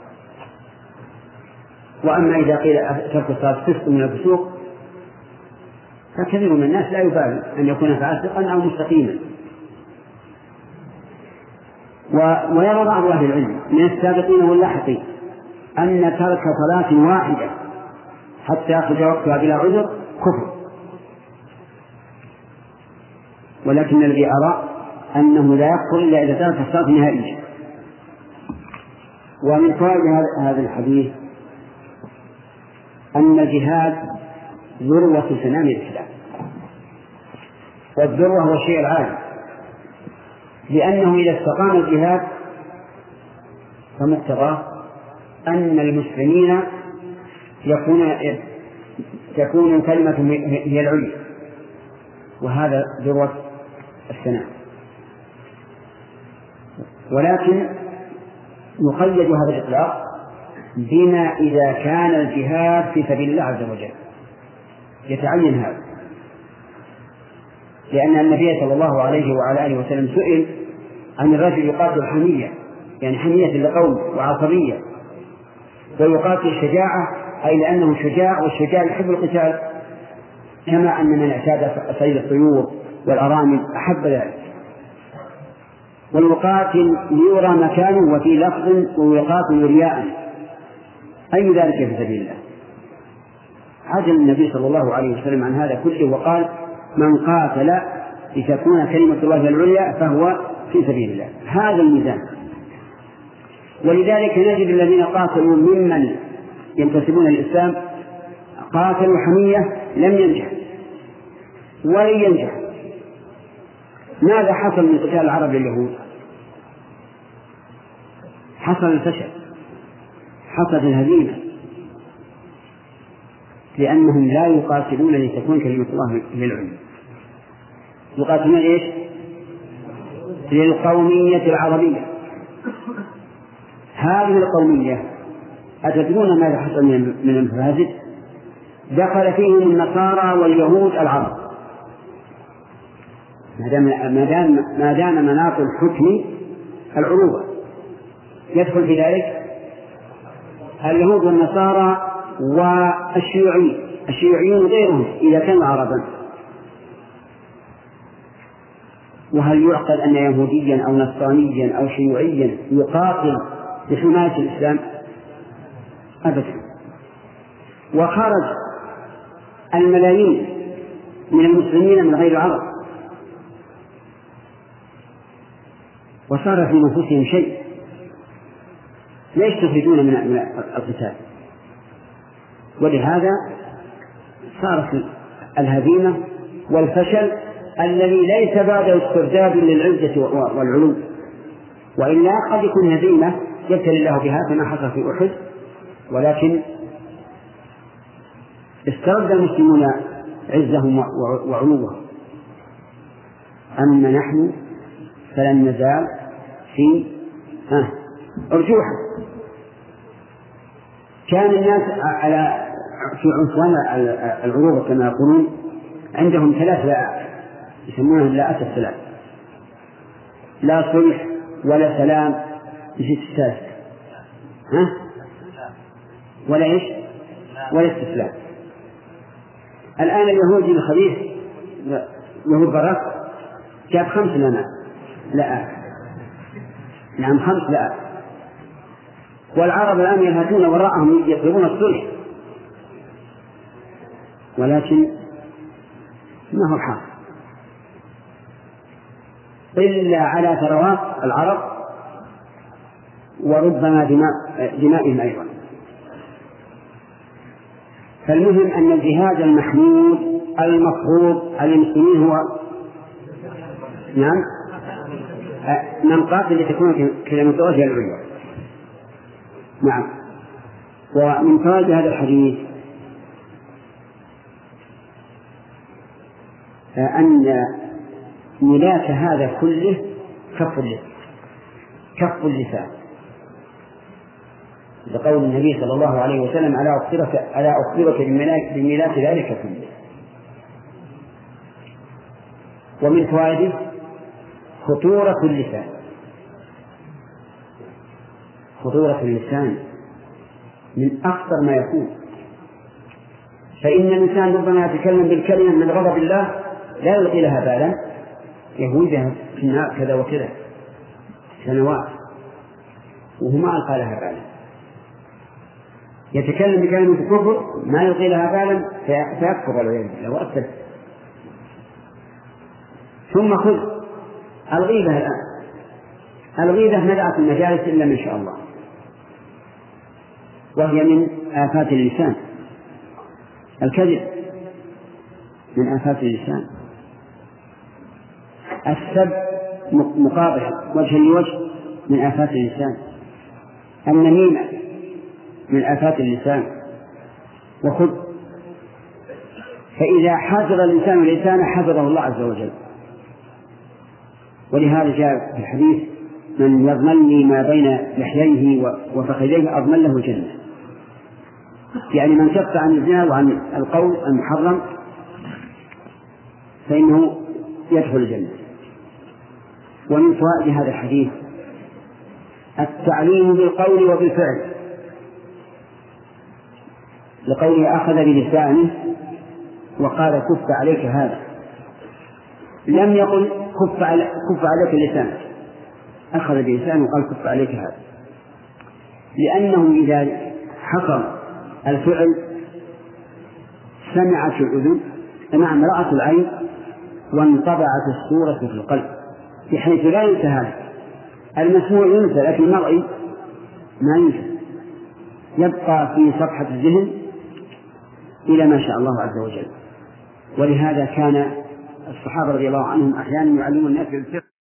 وأما إذا قيل ترك الصلاة فسق من الفسوق فكثير من الناس لا يبالي أن يكون فاسقا أو مستقيما. ويرى بعض أهل العلم من السابقين واللاحقين أن ترك صلاة واحدة حتى يخرج وقتها بلا عذر كفر ولكن الذي أرى أنه لا يكفر إلا إذا ترك الصلاة نهائيا ومن فوائد هذا الحديث أن الجهاد ذروة سنام الإسلام. والذروة هو الشيء العالي لأنه إذا استقام الجهاد فمقتضاه أن المسلمين يكون تكون كلمة هي العليا. وهذا ذروة السنة ولكن يقيد هذا الإطلاق بما إذا كان الجهاد في سبيل الله عز وجل. يتعين هذا. لأن النبي صلى الله عليه وعلى آله وسلم سئل عن الرجل يقاتل حمية يعني حمية لقوم وعصبية ويقاتل شجاعة أي لأنه شجاع والشجاع يحب القتال. كما أن من اعتاد صيد الطيور والأرامل أحب ذلك. ويقاتل ليرى مكانه وفي لفظ ويقاتل رياء. أي ذلك في سبيل الله؟ عجل النبي صلى الله عليه وسلم عن هذا كله وقال من قاتل لتكون كلمة الله العليا فهو في سبيل الله. هذا الميزان. ولذلك نجد الذين قاتلوا ممن ينتسبون للإسلام قاتلوا حمية لم ينجح ولن ينجح. ماذا حصل من قتال العرب لليهود؟ حصل الفشل. حصلت الهزيمة. لأنهم لا يقاتلون لتكون كلمة الله العليا يقاتلون إيش؟ للقومية العربية. هذه القومية أتدرون ماذا حصل من المفاسد؟ دخل فيهم النصارى واليهود العرب. ما دام ما دام ما دام مناط الحكم العروبة يدخل في ذلك؟ اليهود والنصارى والشيوعيين الشيوعيون غيرهم إذا كانوا عربا. وهل يعقل أن يهوديا أو نصرانيا أو شيوعيا يقاتل لحماية الإسلام؟ أبدا. وخرج الملايين من المسلمين من غير العرب وصار في نفوسهم شيء. لا يستفيدون من القتال. ولهذا صارت الهزيمة والفشل الذي ليس بعد استرداد للعزة والعلو. وإلا قد يكون هزيمة يبتلي الله بها كما حصل في أحد. ولكن استرد المسلمون عزهم وعلوهم. أما نحن فلن نزال في أرجوحة كان الناس على في عنفوان العروبة كما يقولون عندهم ثلاث لاءات يسمونها اللاءات الثلاث لا صلح ولا سلام إيش الثالث ها؟ ولا إيش؟ ولا استسلام. الآن اليهودي الخبيث يهود براك جاب خمس لنا لا نعم خمس لا والعرب الآن ينهجون وراءهم يطلبون الصلح ولكن ما هو الحق؟ إلا على ثروات العرب وربما دماء دمائهم أيضا. فالمهم أن الجهاد المحمود المفروض على المسلمين هو نعم؟ من قاتل لتكون كلمة الله العليا. نعم. ومن فوائد هذا الحديث أن ملاك هذا كله كف اللسان. كف اللسان. لقول النبي صلى الله عليه وسلم ألا أخبرك ألا أخبرك بملاك بملاك ذلك كله. ومن فوائده خطورة اللسان. خطورة اللسان من أخطر ما يكون. فإن الإنسان ربما يتكلم بالكلمة من غضب الله لا يلقي لها بالا. يهودها في النار كذا وكذا. سنوات. وهو ما ألقى لها بالا. يتكلم بكلمة كفر ما يلقي لها بالا فيكفر والعياذ بالله وأكثر ثم خذ الغيبة الآن. الغيبة منعت المجالس إلا من شاء الله. وهي من آفات اللسان. الكذب من آفات اللسان. السب مقابل وجها لوجه من آفات اللسان. النميمة من آفات اللسان. وخذ. فإذا حفظ الإنسان لسانه حفظه الله عز وجل. ولهذا جاء في الحديث من يضمن لي ما بين لحييه وفخذيه أضمن له الجنة يعني من كف عن الزنا وعن القول المحرم فإنه يدخل الجنة. ومن فوائد هذا الحديث التعليم بالقول وبالفعل. لقوله أخذ بلسانه وقال كف عليك هذا. لم يقل كف كف عليك لسانك أخذ بلسانه وقال كف عليك هذا. لأنه إذا حصل الفعل سمعت الأذن نعم رأت العين وانطبعت الصورة في القلب بحيث لا ينسى هذا. المسموع ينسى لكن المرئي ما ينسى. يبقى في صفحة الذهن إلى ما شاء الله عز وجل. ولهذا كان الصحابة رضي الله عنهم أحيانا يعلمون الناس بالفقه.